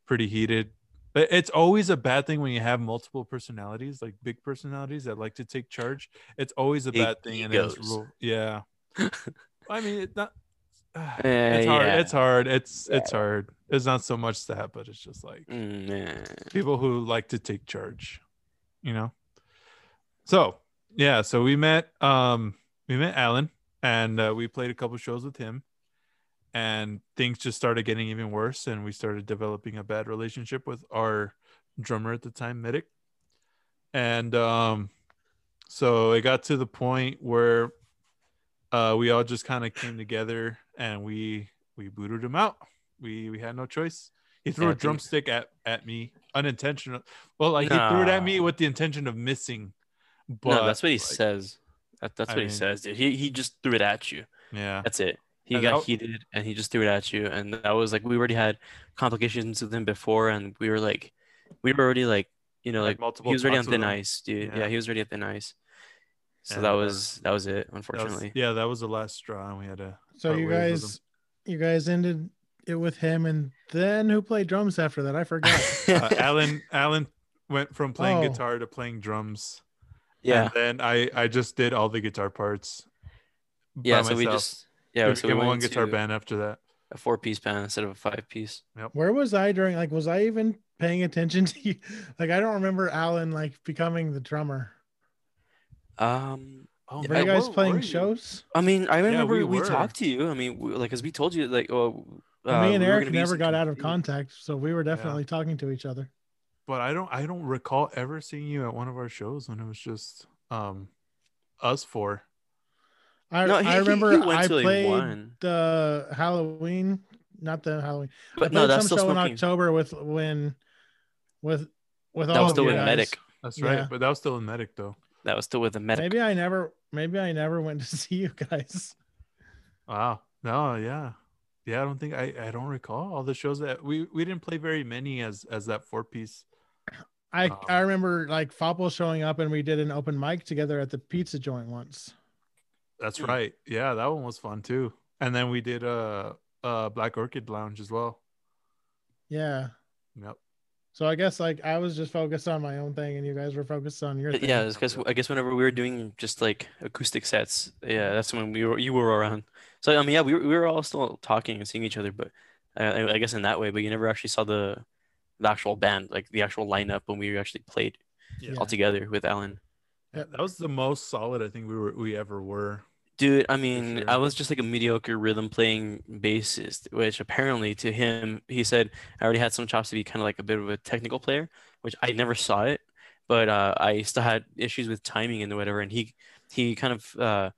pretty heated. But it's always a bad thing when you have multiple personalities, like big personalities that like to take charge. It's always a Big bad thing. And it's egos. real, yeah. I mean, it's not. Eh, it's hard. yeah. It's hard. It's it's hard. It's not so much that, but it's just like Mm, yeah. people who like to take charge, you know. So yeah, so we met um we met Alan and uh, we played a couple shows with him, and things just started getting even worse, and we started developing a bad relationship with our drummer at the time, Medic, and um, so it got to the point where uh we all just kind of came together and we we booted him out. We we had no choice. He threw Yeah, a drumstick at at me unintentional. Well, like he threw it at me with the intention of missing. But no, that's what he like, says. That, that's I what mean- he says, dude. He he just threw it at you. Yeah. That's it. He And got that- heated and he just threw it at you. And that was like we already had complications with him before, and we were like, we were already like, you know, Had like multiple he was already on thin ice, dude. Yeah. Yeah, he was already on thin ice. So And, that uh, was that was it, That was- unfortunately. yeah, that was the last straw, and we had to. So you guys, you guys ended it with him, and then who played drums after that? I forgot. uh, Alan Alan went from playing Oh. guitar to playing drums. yeah, And then I I just did all the guitar parts. by yeah. So we just yeah. we So we became one guitar band after that. a four piece band instead of a five piece. Where was I during? Like, was I even paying attention to you? Like, I don't remember Alan like becoming the drummer. Um, Oh, Were I- you guys where playing were you? shows? I mean, I remember we we, talked to you. I mean, we, like, cause we told you, like, oh, Me uh, and we Eric never got out of contact, so we were definitely talking to each other. But I don't I don't recall ever seeing you at one of our shows when it was just um us four. I, No, he- I remember he went I to, like, played one. the Halloween, not the Halloween. I But played no, that's some still show in. October with when with with That all was of still you with guys. Medic. That's right. Yeah. But that was still in medic though. That was still with the medic. Maybe I never, maybe I never went to see you guys. Wow. No, yeah. Yeah, I don't think I I don't recall all the shows that we we didn't play very many as as that four piece. I Um, I remember like Fopple showing up and we did an open mic together at the pizza joint once. That's right. Yeah, that one was fun too. And then we did uh uh Black Orchid Lounge as well. Yeah. Yep. So I guess like I was just focused on my own thing and you guys were focused on your Uh, thing. Yeah, because I guess whenever we were doing just like acoustic sets, yeah, that's when we were you were around. So I mean, yeah, we were, we were all still talking and seeing each other, but uh, I guess in that way. But you never actually saw the the actual band, like the actual lineup when we actually played Yeah. all together with Alan. Yeah, that was the most solid I think we were we ever were. Dude, I mean, sure. I was just like a mediocre rhythm playing bassist, which apparently to him, he said I already had some chops to be kind of like a bit of a technical player, which I never saw it, but uh, I still had issues with timing and whatever. And he he kind of uh,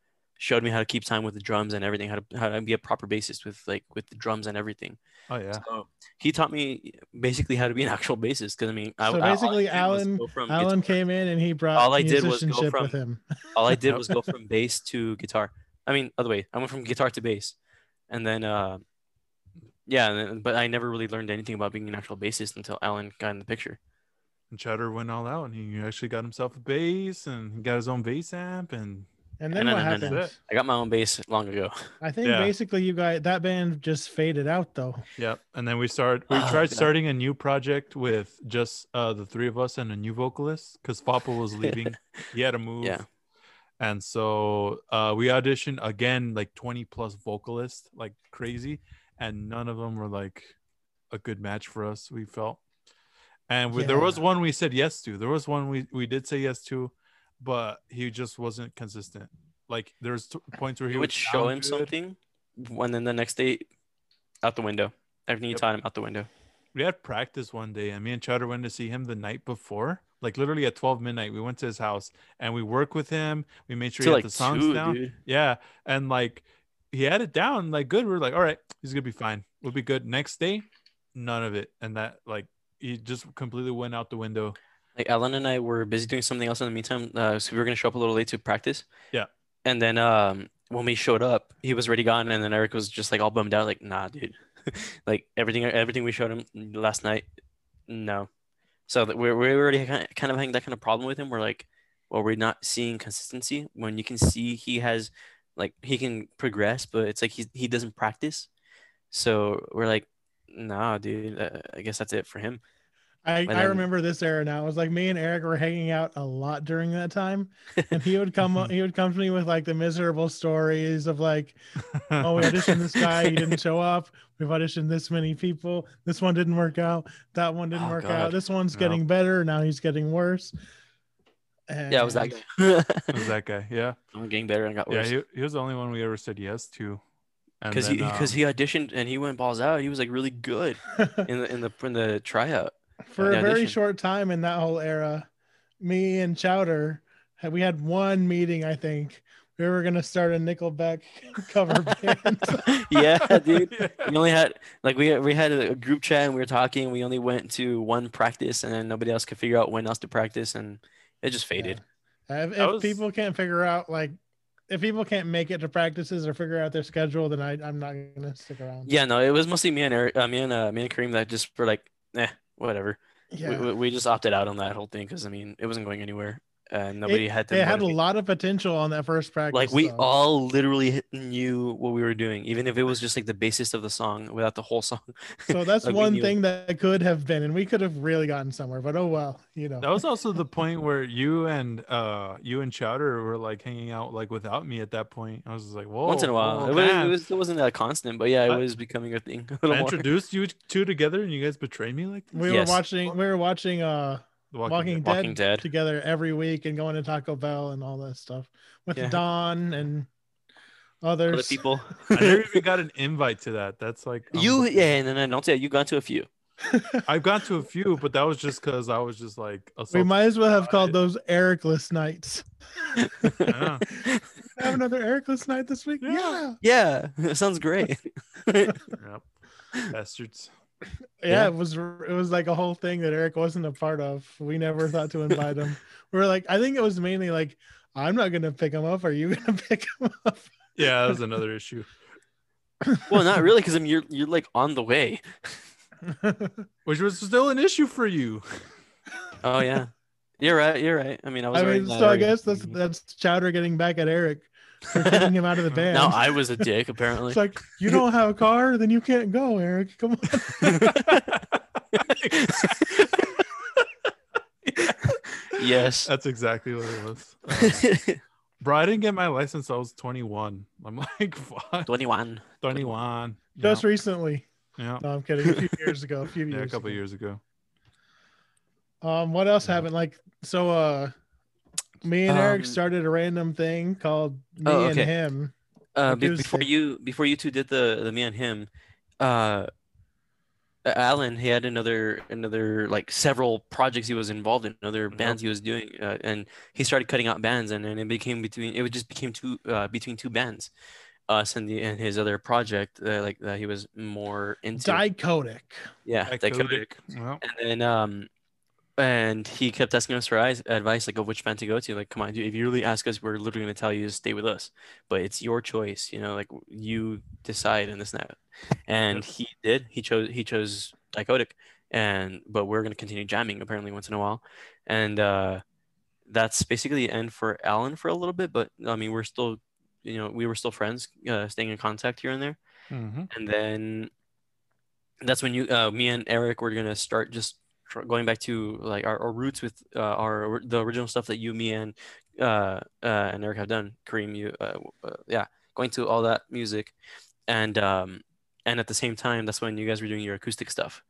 showed me how to keep time with the drums and everything, how to how to be a proper bassist with like with the drums and everything. Oh yeah. So he taught me basically how to be an actual bassist. Because I mean, I, So I- all I basically, Alan- from Alan guitar- came in and he brought All I did was go from- him. all I did was go from bass to guitar. I mean, other way. I went from guitar to bass, and then uh, yeah, but I never really learned anything about being an actual bassist until Alan got in the picture. And Chowder went all out and he actually got himself a bass and he got his own bass amp and And then No, what no, no, no. happened? That's. I got my own bass long ago. I think Yeah. basically you guys that band just faded out though. Yep. And then we started we Oh, tried God. starting a new project with just uh the three of us and a new vocalist because Fopple was leaving. he had to move. Yeah. And so uh we auditioned again like 20 plus vocalists, like crazy, and none of them were like a good match for us, we felt. And we, there was one we said yes to. There was one we we did say yes to, but he just wasn't consistent. Like there's t- points where he You would show him good. something, and then the next day, out the window. Everything you Yep. taught him out the window. We had practice one day, and me and Chowder went to see him the night before, like literally at 12 midnight. We went to his house and we worked with him. We made sure To he like the songs two, down. dude. Yeah. And like he had it down, like good. We are like, all right, he's gonna be fine. We'll be good. Next day, none of it. And that like he just completely went out the window. Like Alan and I were busy doing something else in the meantime. Uh, so we were gonna show up a little late to practice. Yeah. And then um when we showed up, he was already gone, and then Eric was just like all bummed out, like, nah, dude. like everything everything we showed him last night, no. So that we're we're already kind of, kind of having that kind of problem with him. We're like, well, we're not seeing consistency when you can see he has like he can progress, but it's like he he doesn't practice. So we're like, nah, dude. Uh, I guess that's it for him. I, And I remember this era now. It was like me and Eric were hanging out a lot during that time, and he would come he would come to me with like the miserable stories of like, oh, we auditioned this guy, he didn't show up. We've auditioned this many people. This one didn't work out. That one didn't Oh, work God. out. This one's No. getting better. Now he's getting worse. Yeah, it was that guy. It was that guy. Yeah. I'm getting better and got Yeah. worse. He, he was the only one we ever said yes to. Because he because um, he auditioned and he went balls out. He was like really good in the in the in the tryout. For the a very short time in that whole era, me and Chowder, we had one meeting. I think we were gonna start a Nickelback cover band. yeah, dude. We only had like we we had a group chat and we were talking. We only went to one practice and then nobody else could figure out when else to practice and it just faded. if if was- people can't figure out like. If people can't make it to practices or figure out their schedule, then I, I'm not gonna stick around. Yeah, no, it was mostly me and Eric, uh, me and uh, me and Kareem that just were like, eh, whatever. yeah. We, we, we just opted out on that whole thing because I mean it wasn't going anywhere and nobody had to. They had a lot of potential on that first practice. Like we though. all literally knew what we were doing, even if it was just like the basis of the song without the whole song. So that's Like, one knew. thing that could have been, and we could have really gotten somewhere. But oh well, you know. That was also the point where you and uh you and Chowder were like hanging out like without me at that point. I was just like, whoa. Once in a while, oh, it, was, it, was, it wasn't that constant, but yeah, it I- was becoming a thing. A I little more. introduced you two together and you guys betrayed me like this? we Yes. were watching. We were watching. Uh, The Walking, Dead. Dead, Walking Dead. together every week and going to Taco Bell and all that stuff with Yeah. Don and Other others. people. I never even got an invite to that. That's like you unbelievable. yeah, and then I don't say you got to a few. I've gone to a few, but that was just because I was just like we might as well have called it. those Ericless nights. Yeah. have another Ericless night this week. Yeah. Yeah. yeah, that sounds great. Yep. Bastards. Yeah, Yeah. It was. It was like a whole thing that Eric wasn't a part of. We never thought to invite him. We were like, I think it was mainly like, I'm not gonna pick him up. Are you gonna pick him up? Yeah, that was another issue. well, not really, because I mean you're you're like on the way. Which was still an issue for you. Oh yeah, you're right. You're right. I mean I was. I mean, so I guess that's that's Chowder getting back at Eric for kicking him out of the band. Now I was a dick apparently. It's like you don't have a car, then you can't go, Eric. Come on. yes. That's exactly what it was. Uh, bro, I didn't get my license. I was 21. I'm like, fuck. 21. 21. Just yeah. recently. yeah. No, I'm kidding. A few years ago. A few Yeah, years. a couple ago. years ago. Um, what else Yeah. happened? Like, so, uh, me and Eric Um, started a random thing called me Oh, and him. Uh, Like, be- before like- you before you two did the the me and him, uh, Alan he had another another like several projects he was involved in, other Yep. bands he was doing, uh, and he started cutting out bands, and then it became between it would just became two uh between two bands, us and the and his other project uh, like that he was more into. Dichotic. yeah, Dichotic. Dichotic. Well, And then um and he kept asking us for advice like of which band to go to. Like, come on, dude, if you really ask us, we're literally gonna tell you to stay with us. But it's your choice, you know, like you decide in this and that. And he did. He chose he chose Dichotic. And but we're gonna continue jamming apparently once in a while. And uh that's basically the end for Alan for a little bit, but I mean we're still you know, we were still friends, uh, staying in contact here and there mhm. and then that's when you uh, me and eric were gonna start just going back to like our, our roots with uh, our the original stuff that you me and uh, uh and eric have done kareem you uh, uh, yeah going to all that music and um and at the same time that's when you guys were doing your acoustic stuff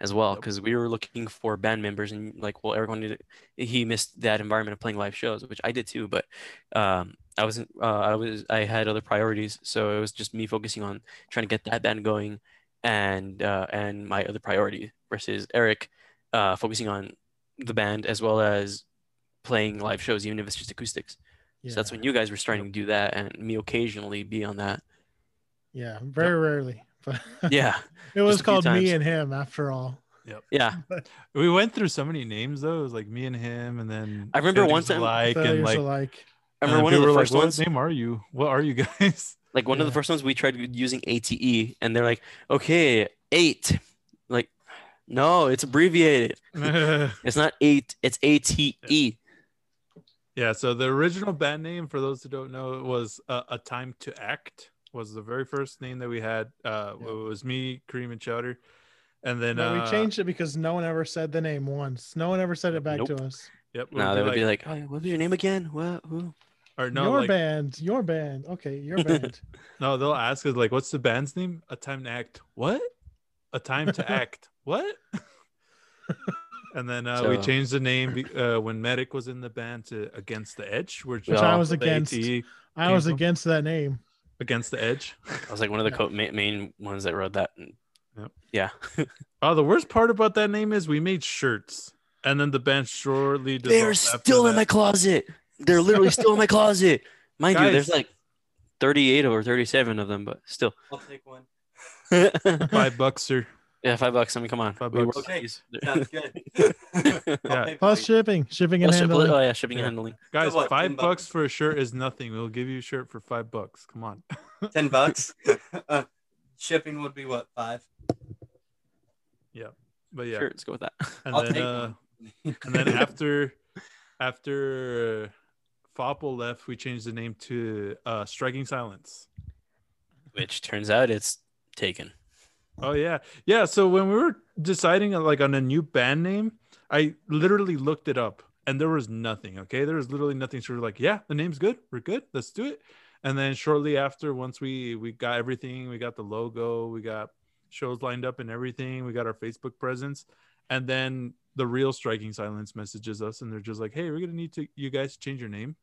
as well Yep. because we were looking for band members and like well eric wanted to, he missed that environment of playing live shows which i did too but um i wasn't uh, i was i had other priorities so it was just me focusing on trying to get that band going and uh, and my other priority versus Eric uh, focusing on the band as well as playing live shows, even if it's just acoustics. Yeah. So that's when you guys were starting to do that, and me occasionally be on that. yeah, very rarely. But Yeah, it was called me and him after all. Yep. Yeah, We went through so many names though. It was like me and him, and then I remember one failures time- alike and Failures like. alike. I remember one of the were like, first "What ones. name are you? What are you guys?" Like one of the first ones we tried using ATE, and they're like, "Okay, eight." Like, no, it's abbreviated. It's not eight. It's ATE. Yeah, so the original band name, for those who don't know, it was uh, "A Time to Act." Was the very first name that we had. Uh, Yeah. It was me, Kareem, and Chowder, and then But uh, we changed it because no one ever said the name once. No one ever said it back Nope. to us. Yep, it No, would they be would be like, "Oh, what was your name again? What? Who?" or no, your like, band, your band. Okay, your band. no, they'll ask us like, "What's the band's name?" A Time to Act. What? A Time to Act. What? and then uh, we changed the name uh, when Medic was in the band to Against the Edge, which, Which I was against. ATE I was from- against that name. Against the Edge. I was like one of the Yeah. co- ma- main ones that wrote that. Yep. Yeah, Oh, the worst part about that name is we made shirts, and then the band shortly. they're dissolved after still in my closet. They're literally still in my closet. Mind you, there's like 38 or 37 of them, but still. I'll take one. Five bucks, sir. Yeah, five bucks. I mean, come on. Five bucks. Okay, these. Sounds good. Yeah. I'll Plus shipping, shipping and Oh, ship- handling. oh yeah, shipping Yeah. and handling. Guys, what, five bucks bucks? for a shirt is nothing. We'll give you a shirt for five bucks. Come on. ten bucks. uh, shipping would be what five? Yeah, But yeah, Sure, let's go with that. and I'll then take uh, and then after after uh, Fopple left, we changed the name to uh, Striking Silence. Which turns out it's taken. Oh yeah, yeah. So when we were deciding uh, like on a new band name, I literally looked it up, and there was nothing. Okay, there was literally nothing. So we're like, yeah, the name's good. We're good. Let's do it. And then shortly after, once we we got everything, we got the logo, we got shows lined up and everything, we got our Facebook presence, and then the real Striking Silence messages us, and they're just like, hey, we're gonna need to you guys change your name.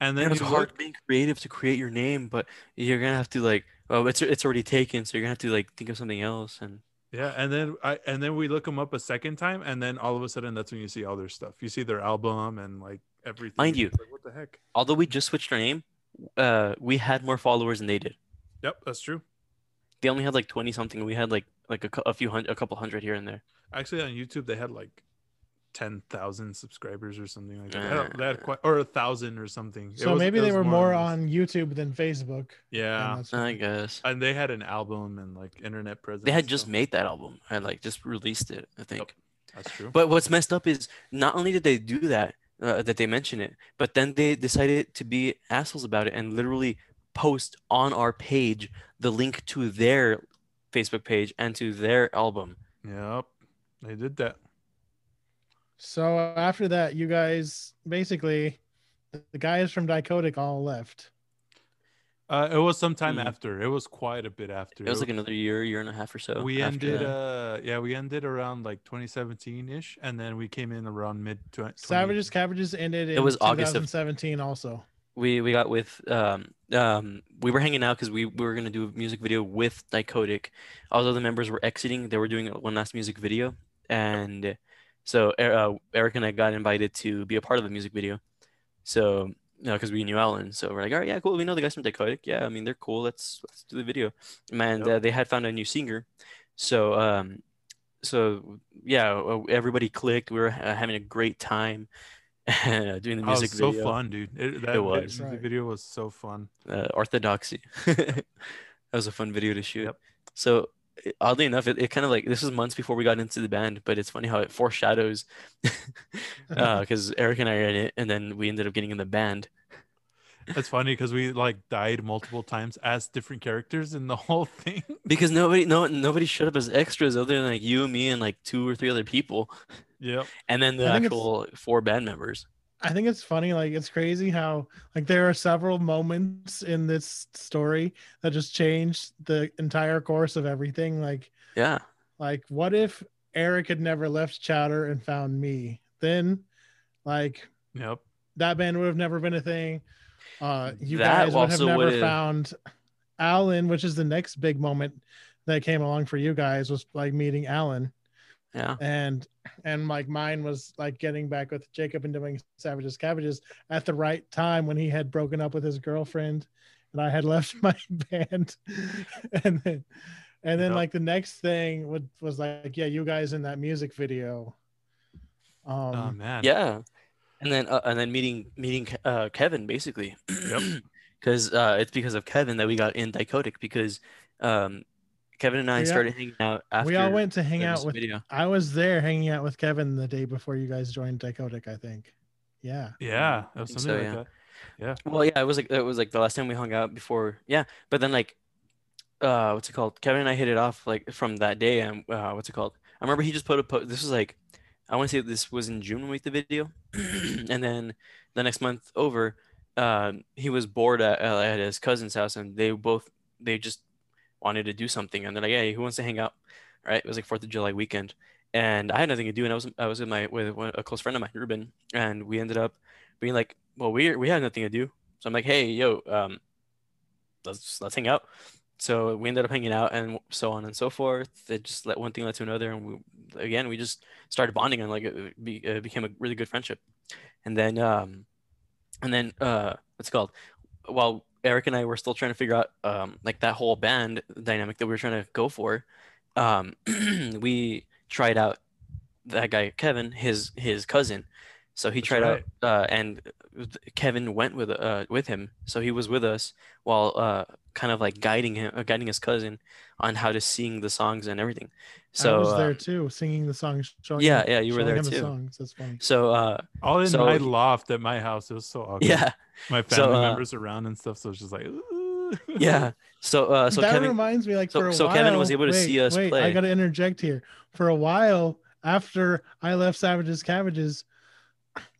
And then it's hard look- being creative to create your name, but you're gonna have to like, oh, it's it's already taken, so you're gonna have to like think of something else. And Yeah, and then I and then we look them up a second time, and then all of a sudden that's when you see all their stuff. You see their album and like everything. Mind you- like, what the heck? although we just switched our name, uh, we had more followers than they did. Yep, that's true. They only had like 20 something. We had like like a, a few hundred, a couple hundred here and there. Actually, on YouTube they had like ten thousand subscribers or something like that. They had, Uh. they had quite or a thousand or something. So was- maybe they were more than on YouTube than Facebook. Yeah, that's I guess and they had an album and like internet presence. they had just so made that album and like just released it. I think. That's true. But what's messed up is not only did they do that, uh, that they mention it, but then they decided to be assholes about it and literally post on our page the link to their Facebook page and to their album. Yep, they did that. So after that, you guys basically, the guys from Dichotic all left. Uh, it was sometime Mm. after. It was quite a bit after. It was like another year, year and a half or so. we ended that. uh yeah we ended around like 2017 ish and then we came in around mid 20 Savages Cabbages ended in It was August of- 2017 also. we we got with um um we were hanging out because we, we were gonna do a music video with Dichotic. Although the members were exiting, they were doing one last music video, and so uh, Eric and I got invited to be a part of the music video. So you know, because we knew Alan, so we're like, all right, yeah, cool. We know the guys from Dichotic. Yeah, I mean they're cool. Let's let's do the video. Man, Yep. uh, they had found a new singer, so um so yeah, uh, everybody clicked. We were ha- having a great time doing the music Oh, it was so video fun dude it, that It was. music Right. video was so fun uh, orthodoxy. that was a fun video to shoot. Yep. So it- oddly enough, it, it kind of like this was months before we got into the band, but it's funny how it foreshadows uh because Eric and I are in it, and then we ended up getting in the band. it's funny because we like died multiple times as different characters in the whole thing Because nobody, no, nobody showed up as extras other than like you and me and like two or three other people, Yeah. and then the I think it's- actual four band members. I think it's funny, like it's crazy how like there are several moments in this story that just changed the entire course of everything. Like, Yeah, like what if Eric had never left Chowder and found me? Then, like yep that band would have never been a thing. Uh, you That guys would have never would've- found Alan, which is the next big moment that came along for you guys was like meeting Alan, yeah. and and like mine was like getting back with Jacob and doing Savages Cabbages at the right time when he had broken up with his girlfriend, and I had left my band, and then And then Yep. like the next thing would, was like, yeah, you guys in that music video. Um, oh man. Yeah, and then uh, and then meeting meeting uh, Kevin basically. Yep. Because uh, it's because of Kevin that we got in Dichotic because um, Kevin and I Yeah. started hanging out after. we all went to hang out with. video. I was there hanging out with Kevin the day before you guys joined Dichotic. I think. Yeah. Yeah. I was think something so, like yeah. that. Well, yeah, it was like it was like the last time we hung out before. Yeah, but then like, uh, what's it called? Kevin and I hit it off like from that day. And uh, what's it called? I remember he just put a post. This was like, I want to say this was in June when we did the video, and then the next month over, um, he was bored at, uh, at his cousin's house, and they both they just wanted to do something, and they're like, "Hey, who wants to hang out?" Right? It was like Fourth of July weekend, and I had nothing to do, and I was I was with my with a close friend of mine, Ruben, and we ended up being like, "Well, we we had nothing to do." So I'm like, hey, yo, um, let's let's hang out. So we ended up hanging out and so on and so forth. It just let one thing led to another, and we again we just started bonding and like it, be, it became a really good friendship. And then um, and then uh, what's called? While Eric and I were still trying to figure out um like that whole band dynamic that we were trying to go for, um, we tried out that guy Kevin, his his cousin. So he That's tried right. out, uh, and Kevin went with uh with him. So he was with us while uh kind of like guiding him, uh, guiding his cousin on how to sing the songs and everything. So I was uh, there too, singing the songs. Yeah, him, yeah, you were there him the too. songs. That's funny. So uh, All in So my he- loft at my house. It was so awkward. yeah, My So, family uh, members around and stuff. So it's just like, "Ooh." yeah. So uh, so that Kevin, reminds me, like so- for a so while. Kevin was able to wait, see us wait, I got to interject here. For a while after I left Savages Cabbages,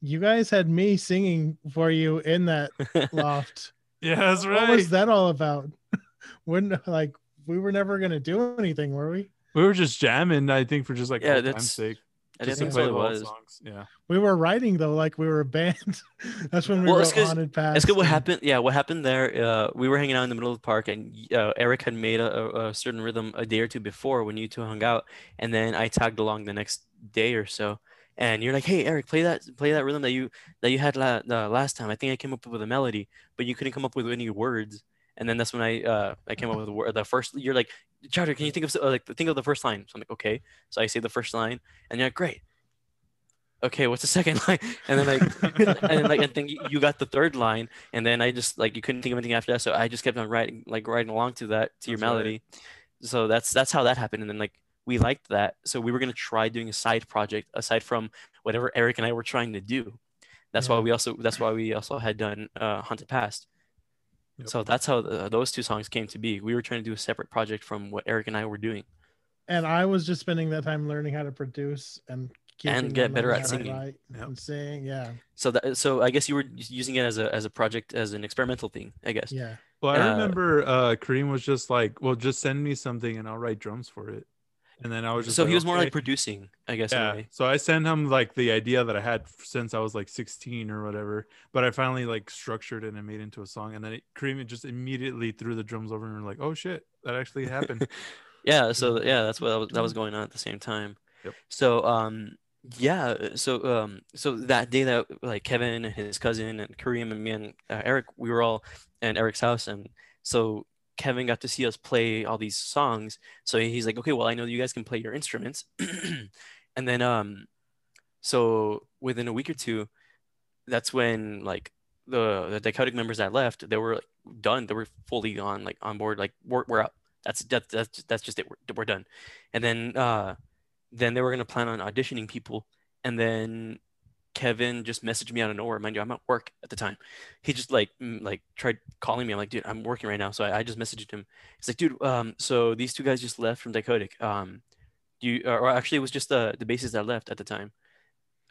you guys had me singing for you in that loft. yeah, that's right. What was that all about? Wouldn't like we were never gonna do anything, were we? We were just jamming, I think, for just like Yeah, that's- time's sake. I Just think to play what it the old was. songs. Yeah. We were writing though, like we were a band. That's when we Well, wrote it's 'cause- Haunted Past. It's good. What happened? Yeah, what happened there? Uh, we were hanging out in the middle of the park, and uh, Eric had made a, a certain rhythm a day or two before when you two hung out, and then I tagged along the next day or so. And you're like, "Hey, Eric, play that, play that rhythm that you that you had la- uh, last time. I think I came up with a melody, but you couldn't come up with any words." And then that's when I uh, I came up with the. The first, you're like, "Chowder, can you think of uh, like think of the first line?" So I'm like, "Okay." So I say the first line, and you're like, "Great." Okay, what's the second line? And then like, and then like, I think you- got the third line, and then I just like you couldn't think of anything after that, so I just kept on writing, like writing along to that to your That's right. melody. So that's that's how that happened, and then like we liked that, so we were gonna try doing a side project aside from whatever Eric and I were trying to do. That's why we also that's why we also had done uh, Haunted Past. Yep. So that's how the, those two songs came to be. We were trying to do a separate project from what Eric and I were doing. and I was just spending that time learning how to produce and and get better at singing. write Yep. and sing. Yeah, So that so I guess you were using it as a as a project as an experimental thing. I guess. yeah. Well, I Uh, remember uh Kareem was just like, well, just send me something and I'll write drums for it. And then I was just So like, he was more "Okay." like producing, I guess. yeah. So I sent him like the idea that I had since I was like 16 or whatever, but I finally like structured it and made it into a song. And then it, Kareem just immediately threw the drums over and we're like, oh shit, that actually happened. Yeah, so yeah, that's what that was, that was going on at the same time. Yep. So um yeah, so um so that day that like Kevin and his cousin and Kareem and me and uh, Eric we were all in Eric's house and so Kevin got to see us play all these songs. So he's like, "Okay, well, I know you guys can play your instruments." and then um so within a week or two that's when like the the dichotic members that left, they were like done. They were fully on like on board like we're, we're. That's that's that's that's just it. We're, we're done. And then uh then they were gonna plan on auditioning people, and then Kevin just messaged me out of nowhere. Mind you, I'm at work at the time. He just like mm, like tried calling me. I'm like, dude, I'm working right now. So I, I just messaged him. He's like, dude, um, so these two guys just left from Dichotic. Um, do you or actually it was just the the bassist that left at the time.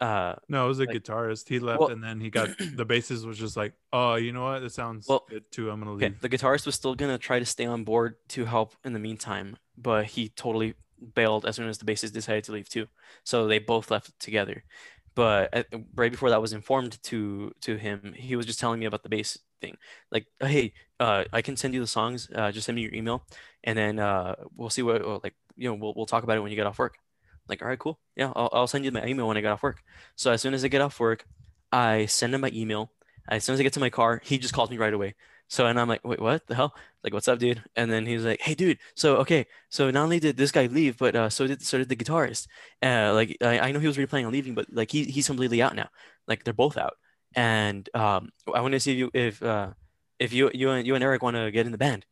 Uh, no, it was a Like- guitarist. He left Well- and then he got the bassist was just like, oh, you know what? This sounds Well, good too. I'm gonna leave. Okay, the guitarist was still gonna try to stay on board to help in the meantime, but he totally bailed as soon as the bassist decided to leave too. So they both left together. But right before that was informed to to him, he was just telling me about the bass thing. Like, hey, uh, I can send you the songs. Uh, just send me your email, and then uh, we'll see what like you know we'll we'll talk about it when you get off work. Like, all right, cool. Yeah, I'll I'll send you my email when I get off work. So as soon as I get off work, I send him my email. As soon as I get to my car, he just calls me right away. So and I'm like, wait, what the hell? Like, what's up, dude? And then he's like, hey, dude. So okay, so not only did this guy leave, but uh, so did so did the guitarist. Uh, like I, I know he was really planning on leaving, but like he he's completely out now. Like they're both out. And um, I want to see if you if uh if you you and you and Eric want to get in the band.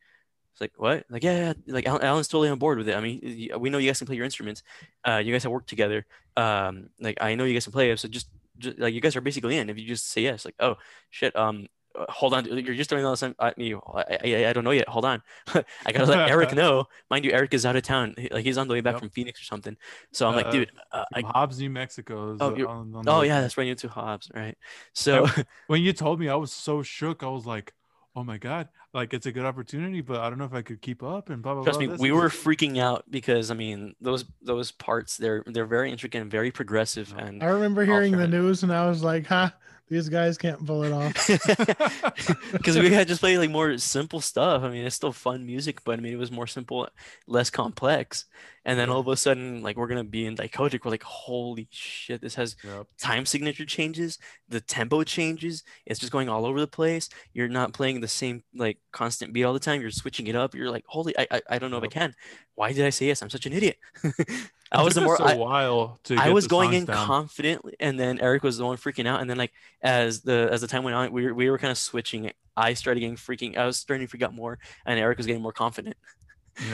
It's like what? Like yeah, yeah. Like Alan, Alan's totally on board with it. I mean, we know you guys can play your instruments. Uh, you guys have worked together. Um, like I know you guys can play. So just, just like you guys are basically in. If you just say yes, like oh shit, um, hold on, you're just throwing all this at me. I, I, I don't know yet. Hold on, I gotta let Eric know. Mind you, Eric is out of town. He- Like he's on the way back Yep. from Phoenix or something. So I'm like, Uh, dude, uh, I, From Hobbs, New Mexico. is, Oh, uh, on- on oh way yeah, that's right into Hobbs, right? So when you told me, I was so shook. I was like, "Oh my god! Like it's a good opportunity, but I don't know if I could keep up." And blah blah. Trust blah, me, this we were freaking out because I mean those those parts they're they're very intricate and very progressive and I remember hearing the news and I was like, "Ha, these guys can't pull it off." because we had just played like more simple stuff. I mean, it's still fun music, but I mean it was more simple, less complex. And then all of a sudden, like we're gonna be in Dichotic, we're like, holy shit, this has Yep. time signature changes, the tempo changes, it's just going all over the place. You're not playing the same like constant beat all the time. You're switching it up. You're like, holy, I I, I don't know Yep. if I can. Why did I say yes? I'm such an idiot. I was the more us a I, while to. I get was the going songs in down. confidently, and then Eric was the one freaking out. And then like as the as the time went on, we were we were kind of switching. I started getting freaking. I was starting to freak out more, and Eric was getting more confident.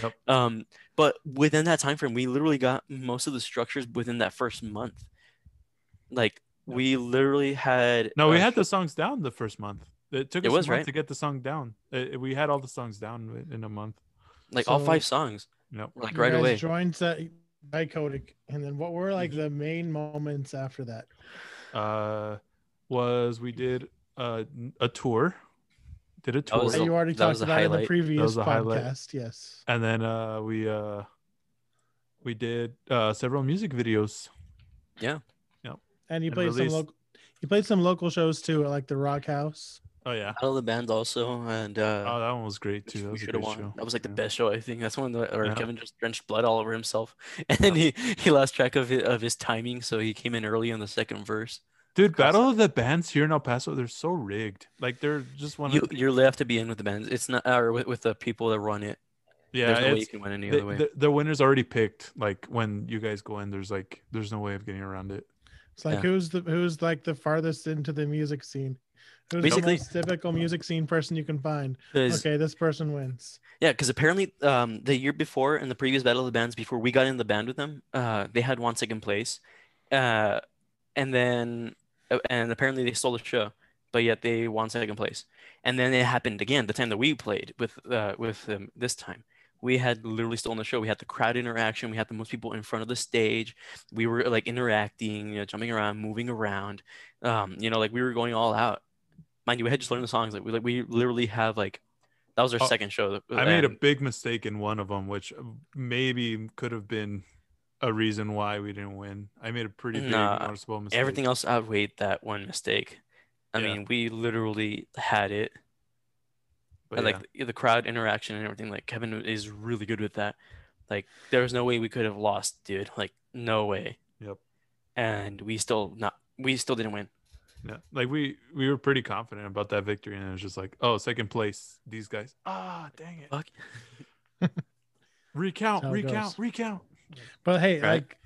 Yep. Um, but within that time frame, we literally got most of the structures within that first month. Like we literally had. No, we uh, had the songs down the first month. It took It us was, a month right? to get the song down. Uh, we had all the songs down in a month. like all five songs, Yep. like right away. Joined that Dichotic, and then what were Mm-hmm. like the main moments after that? Uh, was we did uh, a tour, did a tour, That the- you already that talked about in the previous was the highlight. podcast. Yes. and then uh, we uh, we did uh, several music videos. Yeah. Yeah. And you And played release- some local. You played some local shows too, like the Rock House. Oh yeah. Battle of the Bands also, and uh, Oh, that one was great too. That was a should have won. show. That was like the Yeah. best show I think. That's one that where Yeah. Kevin just drenched blood all over himself, and then he he lost track of it, of his timing, so he came in early on the second verse. Dude, Cross- Battle of the Bands here in El Paso, they're so rigged. Like they're just one You of you're left to be in with the bands. It's not or with, with the people that run it. yeah, There's no way you can win any the, other way. the, the winner's already picked. Like when you guys go in, there's like there's no way of getting around it. It's like Yeah. who's the who's like the farthest into the music scene? Who's Basically- the most typical music scene person you can find. Okay, this person wins. Yeah, because apparently um, the year before in the previous Battle of the Bands, before we got in the band with them, uh, they had one second place, uh, and then uh, and apparently they stole the show, but yet they won second place. And then it happened again the time that we played with uh, with them this time. We had literally stolen the show. We had the crowd interaction. We had the most people in front of the stage. We were like interacting, you know, jumping around, moving around. Um, you know, like we were going all out. Mind you, we had just learned the songs. Like we like we literally have like that was our Oh, second show. I uh, made a big mistake in one of them, which maybe could have been a reason why we didn't win. I made a pretty big Nah, noticeable mistake. everything else outweighed that one mistake. I Yeah. mean, we literally had it. but and yeah. like the, the crowd interaction and everything. Like Kevin is really good with that. Like there was no way we could have lost, dude. Like no way. Yep. And we still not. We still didn't win. Yeah, like we we were pretty confident about that victory, and it was just like, oh, second place, these guys. Ah, dang it! Fuck. Recount, it recount, goes. recount. But hey, Right. like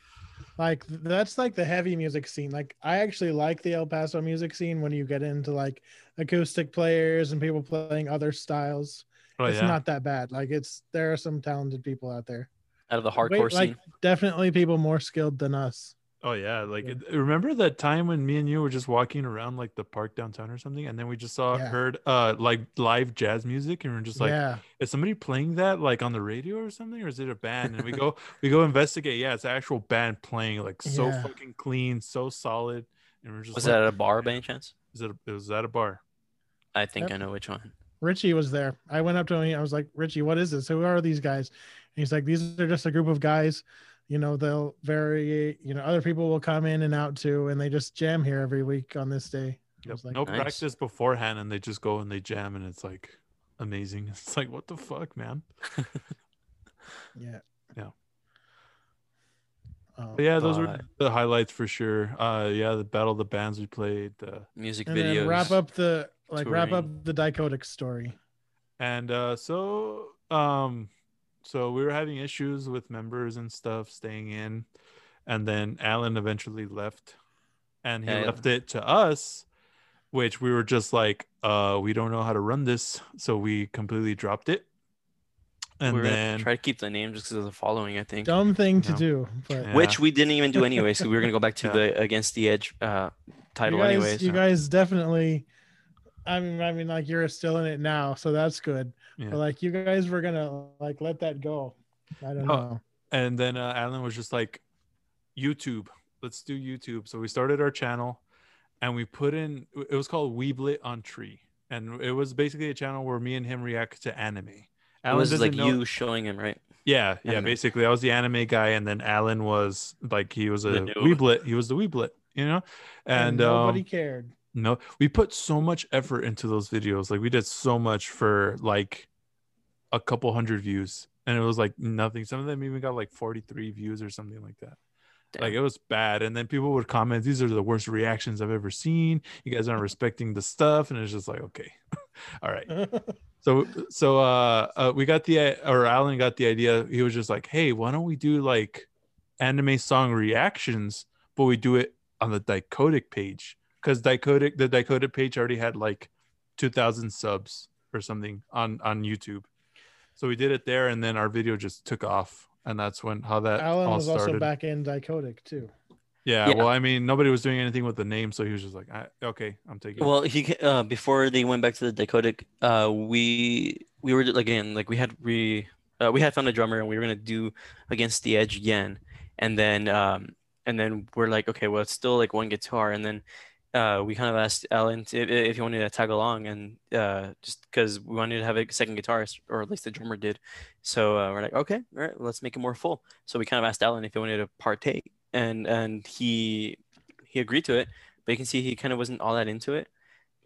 like that's like the heavy music scene. Like I actually like the El Paso music scene when you get into like acoustic players and people playing other styles. Oh it's yeah, not that bad. Like it's there are some talented people out there. Out of the Wait, hardcore like scene. definitely people more skilled than us. Oh yeah. Like Yeah. remember that time when me and you were just walking around like the park downtown or something, and then we just saw Yeah. heard uh like live jazz music, and we are just like, yeah. is somebody playing that like on the radio or something, or is it a band? And we go we go investigate. Yeah, it's an actual band playing like so Yeah. fucking clean, so solid, and we're just Was like, that at a bar by any chance? is it a, was that a bar? I think Yep. I know which one. Richie was there. I went up to him. I was like, Richie, what is this? Who are these guys? And he's like, these are just a group of guys. You know, they'll vary. You know, other people will come in and out too, and they just jam here every week on this day. Yep. like, no Nice. practice beforehand, and they just go and they jam, and it's like amazing. It's like what the fuck, man. yeah, Yeah. But yeah, those Uh, were the highlights for sure. Uh, yeah, the battle of the bands we played. Uh, Music and videos. then wrap up the like wrap up the dichotic story. and uh, so um, so we were having issues with members and stuff staying in, and then Alan eventually left, and he Yeah, yeah. left it to us, which we were just like, uh, we don't know how to run this, so we completely dropped it, and we're gonna then try to keep the name just because of the following. I think, Dumb thing to No. do, but Yeah. which we didn't even do anyway. So we were gonna go back to Yeah. the Against the Edge uh, title you guys, anyway. you so- guys definitely. I mean, I mean, like you're still in it now, so that's good. Yeah. But like you guys were gonna like let that go. I don't Oh, know. and then uh, Alan was just like, YouTube, let's do YouTube. So we started our channel, and we put in. It was called Weeblit on Tree, and it was basically a channel where me and him react to anime. it was like know. you showing him, right? Yeah, yeah. Anime. Basically, I was the anime guy, and then Alan was like he was a The noob. Weeblit. He was the Weeblit, you know. And, nobody um, cared. No, we put so much effort into those videos. Like we did so much for like a couple hundred views, and it was like nothing. Some of them even got like forty three views or something like that. Like it was bad. And then people would comment, "These are the worst reactions I've ever seen. You guys aren't respecting the stuff." And it's just like, okay, all right. So so uh, uh we got the or Alan got the idea. He was just like, "Hey, why don't we do like anime song reactions, but we do it on the Dichotic page because Dichotic the Dichotic page already had like 2,000 subs or something on on YouTube. So we did it there, and then our video just took off, and that's when how that Alan all was started. also back in Dichotic too. Yeah, Yeah. well, I mean, nobody was doing anything with the name, so he was just like, I, "Okay, I'm taking." it." Well, he ca- uh, before they went back to the Dichotic, uh, we we were again like we had we uh, we had found a drummer and we were gonna do against the edge again, and then um and then we're like okay well it's still like one guitar and then uh we kind of asked Alan if, if he wanted to tag along and uh just because we wanted to have a second guitarist or at least the drummer did, so uh, we're like okay all right let's make it more full. So we kind of asked Alan if he wanted to partake and and he he agreed to it but you can see he kind of wasn't all that into it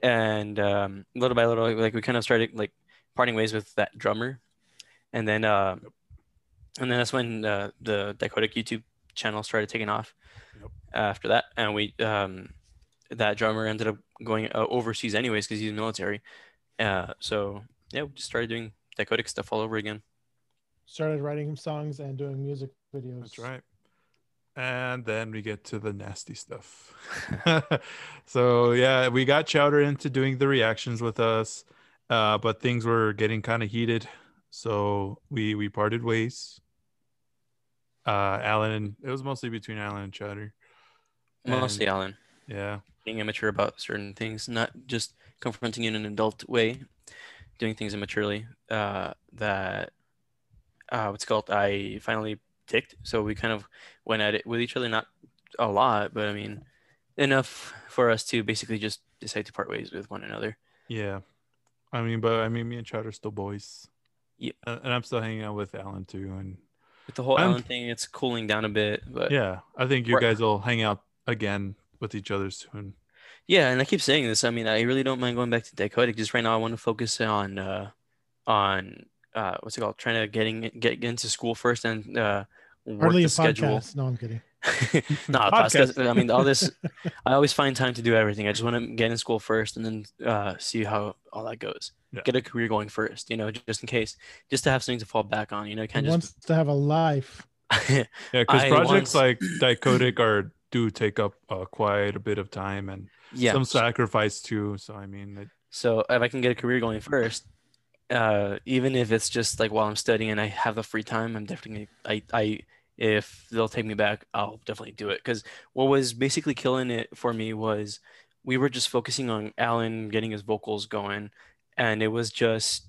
and um, little by little like we kind of started like parting ways with that drummer and then uh, and then that's when uh, the Dichotic YouTube channel started taking off Yep. after that and we um, that drummer ended up going uh, overseas anyways because he's military uh, so yeah we just started doing Dichotic stuff all over again Started writing him songs and doing music videos. That's right. And then we get to the nasty stuff. so yeah, we got Chowder into doing the reactions with us, uh, but things were getting kind of heated, so we we parted ways. Uh, Alan, and it was mostly between Alan and Chowder. mostly And- Alan Yeah, being immature about certain things, not just confronting in an adult way, doing things immaturely. Uh, that uh, what's called? I finally ticked, so we kind of went at it with each other, not a lot, but I mean, enough for us to basically just decide to part ways with one another. yeah. I mean, but I mean, me and Chowder still boys. Yeah. And I'm still hanging out with Alan too, and With the whole I'm- Alan thing, it's cooling down a bit, but yeah, I think you guys will hang out again with each other soon. Yeah, and I keep saying this. I mean, I really don't mind going back to Dichotic. Just right now, I want to focus on uh, on uh, what's it called? Trying to getting get, get into school first and uh, work Hardly the a schedule. podcast. No, I'm kidding. no, Podcast. podcast. I mean, all this. I always find time to do everything. I just want to get in school first and then uh, see how all that goes. Yeah. Get a career going first, you know, just in case, just to have something to fall back on. You know, He can't wants to have a life. Yeah, because projects once- like Dichotic are do take up uh, quite a bit of time and yeah. some sacrifice too. So I mean, it, So if I can get a career going first, uh, even if it's just like while I'm studying and I have the free time, I'm definitely I I if they'll take me back, I'll definitely do it. Because what was basically killing it for me was we were just focusing on Alan getting his vocals going, and it was just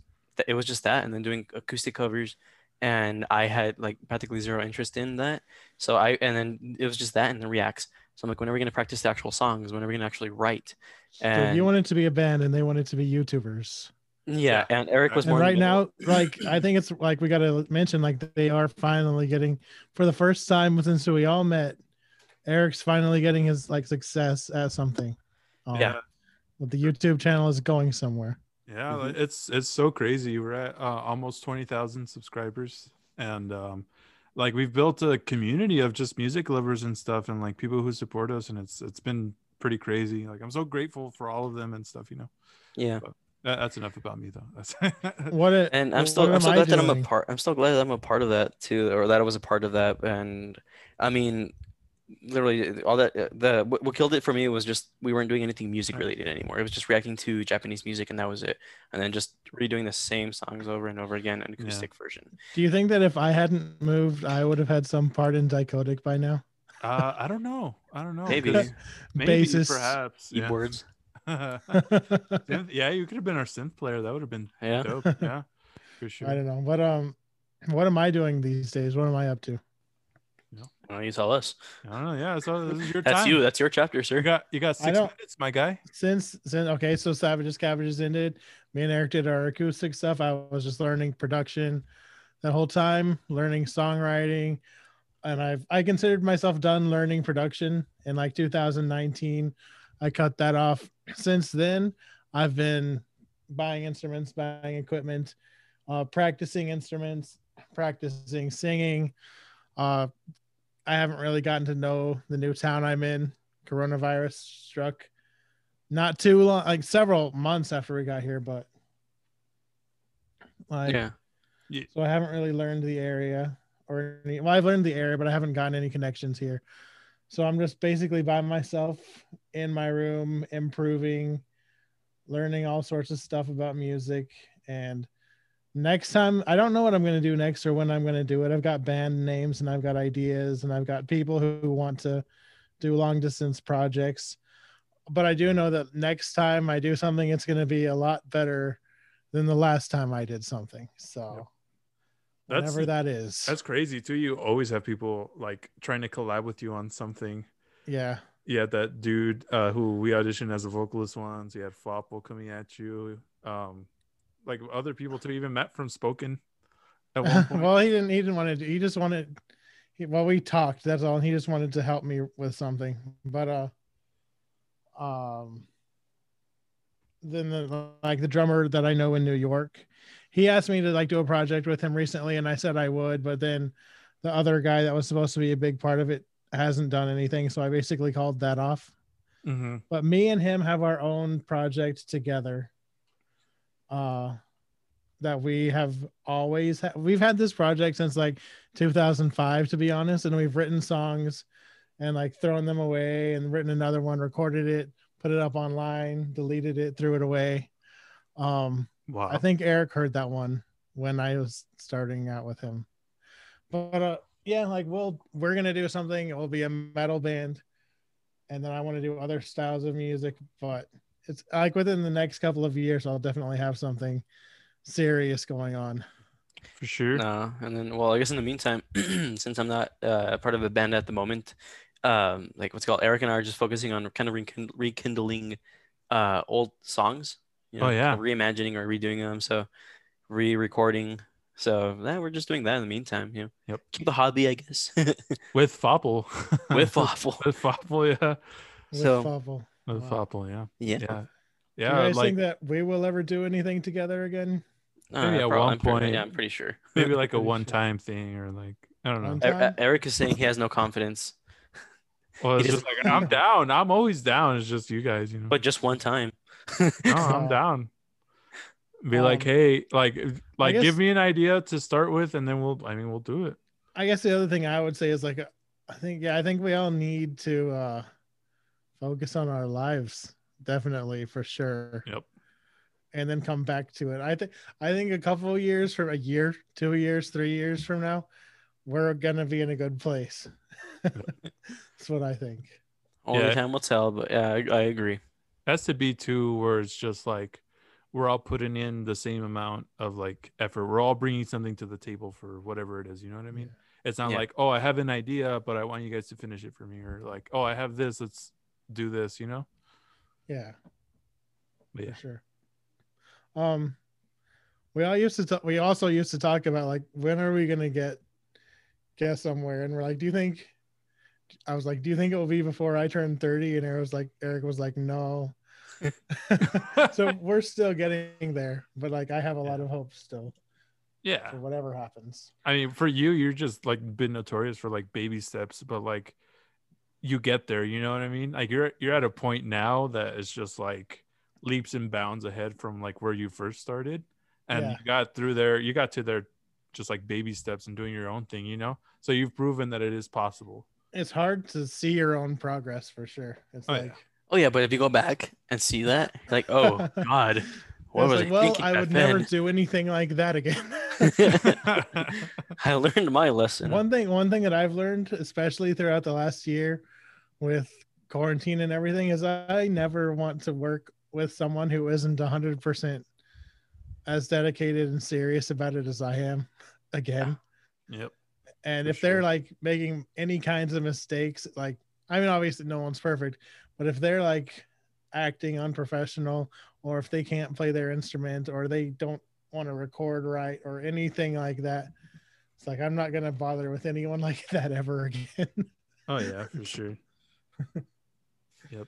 it was just that, and then doing acoustic covers, and I had like practically zero interest in that. So I and then it was just that and the reacts. So I'm like, when are we gonna practice the actual songs? When are we gonna actually write? So you wanted to be a band and they wanted to be YouTubers. yeah, and Eric was And more right now, like I think it's like we got to mention like they are finally getting for the first time since we all met. Eric's finally getting his like success at something. Um, Yeah. but the YouTube channel is going somewhere. Yeah, Mhm. it's it's so crazy. We're at uh, almost twenty thousand subscribers, and um, like we've built a community of just music lovers and stuff, and like people who support us, and it's it's been pretty crazy. Like I'm so grateful for all of them and stuff. You know. Yeah, That- that's enough about me though. That's What it, And I'm still I'm still I glad that I'm a part I'm still glad that I'm a part of that too, or that I was a part of that. And I mean, literally all that uh, the what, what killed it for me was just we weren't doing anything music related anymore. It was just reacting to Japanese music and that was it. And then just redoing the same songs over and over again, an Yeah. acoustic version. Do you think that if I hadn't moved, I would have had some part in Dichotic by now? uh, I don't know. I don't know. Maybe. 'cause Maybe Bassist. perhaps. Yeah. Keyboards. Synth- yeah, you could have been our synth player. That would have been Yeah. dope. Yeah, for sure. I don't know. But um, what am I doing these days? What am I up to? Well, you tell us. I don't know. Yeah, so this is your That's time. you. That's your chapter, So You got you got six minutes, my guy. Since since okay, so Savages Cabbages ended. Me and Eric did our acoustic stuff. I was just learning production that whole time, learning songwriting, and I've I considered myself done learning production in like 2019. I cut that off. Since then, I've been buying instruments, buying equipment, uh, practicing instruments, practicing singing. Uh, I haven't really gotten to know the new town I'm in. Coronavirus struck not too long, like several months after we got here, but like, Yeah. so I haven't really learned the area or any, well, I've learned the area, but I haven't gotten any connections here. So I'm just basically by myself in my room, improving, learning all sorts of stuff about music. And next time, I don't know what I'm going to do next or when I'm going to do it. I've got band names and I've got ideas and I've got people who want to do long distance projects. But I do know that next time I do something, it's going to be a lot better than the last time I did something. So Yep. That's- whatever that is. That's crazy too. You always have people like trying to collab with you on something. yeah. Yeah, that dude uh, who we auditioned as a vocalist once. You had Fopple coming at you. Um, like other people to Even met from Spoken. At one point. well, he didn't. He didn't want to. He just wanted. He, well, we talked. That's all. He just wanted to help me with something. But uh, um, then the like the drummer that I know in New York, he asked me to like do a project with him recently, and I said I would. But then the other guy that was supposed to be a big part of it hasn't done anything, so I basically called that off. Mhm. But me and him have our own project together. Uh that we have always had we've had this project since like 2005 to be honest and we've written songs and like thrown them away and written another one recorded it put it up online deleted it threw it away. Um Wow. i think eric heard that one when i was starting out with him. But uh yeah like we'll we're gonna do something. It will be a metal band and then i want to do other styles of music but it's like within the next couple of years i'll definitely have something serious going on for sure. No, and then well, I guess in the meantime, since I'm not uh, part of a band at the moment, um, like what's called Eric and I are just focusing on kind of rekind- rekindling uh old songs. You Oh, yeah. kind of reimagining or redoing them. So re-recording. So yeah, we're just doing that in the meantime. You know, Yep. keep a hobby, I guess, With Fopple. with Waffle. With Fopple, yeah. with So- Fopple. With Wow. Fopple, yeah. Yeah. Yeah. do you guys Like think that we will ever do anything together again Maybe at prob- one I'm pretty- point. yeah, I'm pretty sure. maybe like a one time thing or like I don't know. One time? Eric is saying he has no confidence, Well, it's He just like I'm down. I'm always down. It's just you guys, you know. but just one time. no, I'm Uh, down. Be like, um, hey, like, like, guess- give me an idea to start with, and then we'll. I mean, we'll do it. I guess the other thing I would say is like, I think, yeah, I think we all need to uh, focus on our lives, definitely for sure. Yep. And then come back to it. I think, I think a couple of years from a year, two years, three years from now, we're gonna be in a good place. That's what I think. Only Yeah. time will tell, but yeah, I, I agree. Has to be too, where it's just like we're all putting in the same amount of like effort. We're all bringing something to the table for whatever it is. You know what I mean? It's not Yeah. like, oh, I have an idea, but I want you guys to finish it for me, or like, oh, I have this, let's do this. You know? Yeah. But yeah. for sure. Um, we all used to talk. We also used to talk about like when are we gonna get get somewhere, and we're like, do you think? I was like, do you think it will be before I turn thirty? And Eric was like, Eric was like, no. so we're still getting there, but like I have a lot of hope still Yeah. for whatever happens. I mean, for you, you're just like been notorious for like baby steps, but like you get there. You know what I mean? Like you're you're at a point now that it's just like leaps and bounds ahead from like where you first started, and Yeah. you got through there. You got to there just like baby steps and doing your own thing, you know. So you've proven that it is possible. It's hard to see your own progress for sure. It's Oh, yeah. like Oh yeah, but if you go back and see that, like, oh God, what it's was like, I well, thinking I back would never then? do anything like that again. I learned my lesson. one thing one thing that I've learned, especially throughout the last year with quarantine and everything, is I never want to work with someone who isn't hundred percent as dedicated and serious about it as I am again. yep. And For if they're like making any kinds of mistakes, like I mean, obviously no one's perfect, but if they're like acting unprofessional, or if they can't play their instrument, or they don't want to record right, or anything like that, it's like I'm not gonna bother with anyone like that ever again. Oh yeah, for sure. Yep.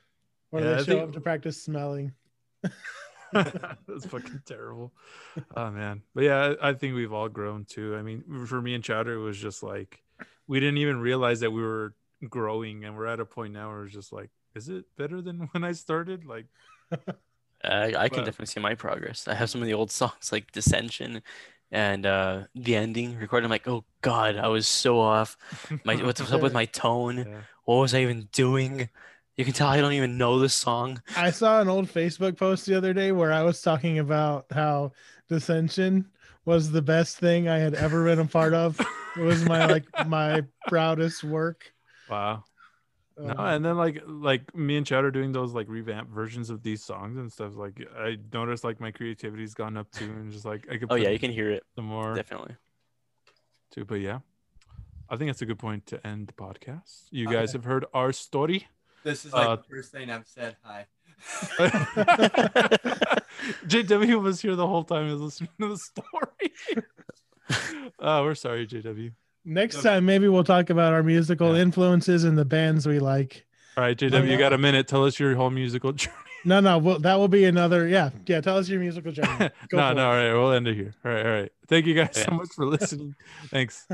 Or Yeah, they I show think- up to practice smelling. That's fucking terrible. Oh man. But yeah, I I think we've all grown too. I mean, for me and Chowder, it was just like we didn't even realize that we were growing and we're at a point now where it's just like, is it better than when I started? Like I, I can But- definitely see my progress. I have some of the old songs like Dissension and uh the ending recorded. I'm like, oh God, I was so off. My what's up with my tone? Yeah. What was I even doing? You can tell I don't even know this song. I saw an old Facebook post the other day where I was talking about how dissension was the best thing I had ever been a part of. It was my like my proudest work. Wow. No, Um, and then like like me and Chad are doing those like revamped versions of these songs and stuff. Like I noticed like my creativity's gone up too, and just like I could. Oh yeah, you can hear it The more definitely. too. But yeah, I think that's a good point to end the podcast. You guys have heard our story. This is like Uh, the first thing I've said. Hi. JW was here the whole time. He was listening to the story. uh, we're sorry, JW. Next Okay. time, maybe we'll talk about our musical Yeah. influences and the bands we like. All right, JW, you got a minute. Tell us your whole musical journey. No, no, well, that will be another. Yeah, yeah. Tell us your musical journey. No, no, it. all right, we'll end it here. All right, all right. Thank you guys so much for listening. Thanks.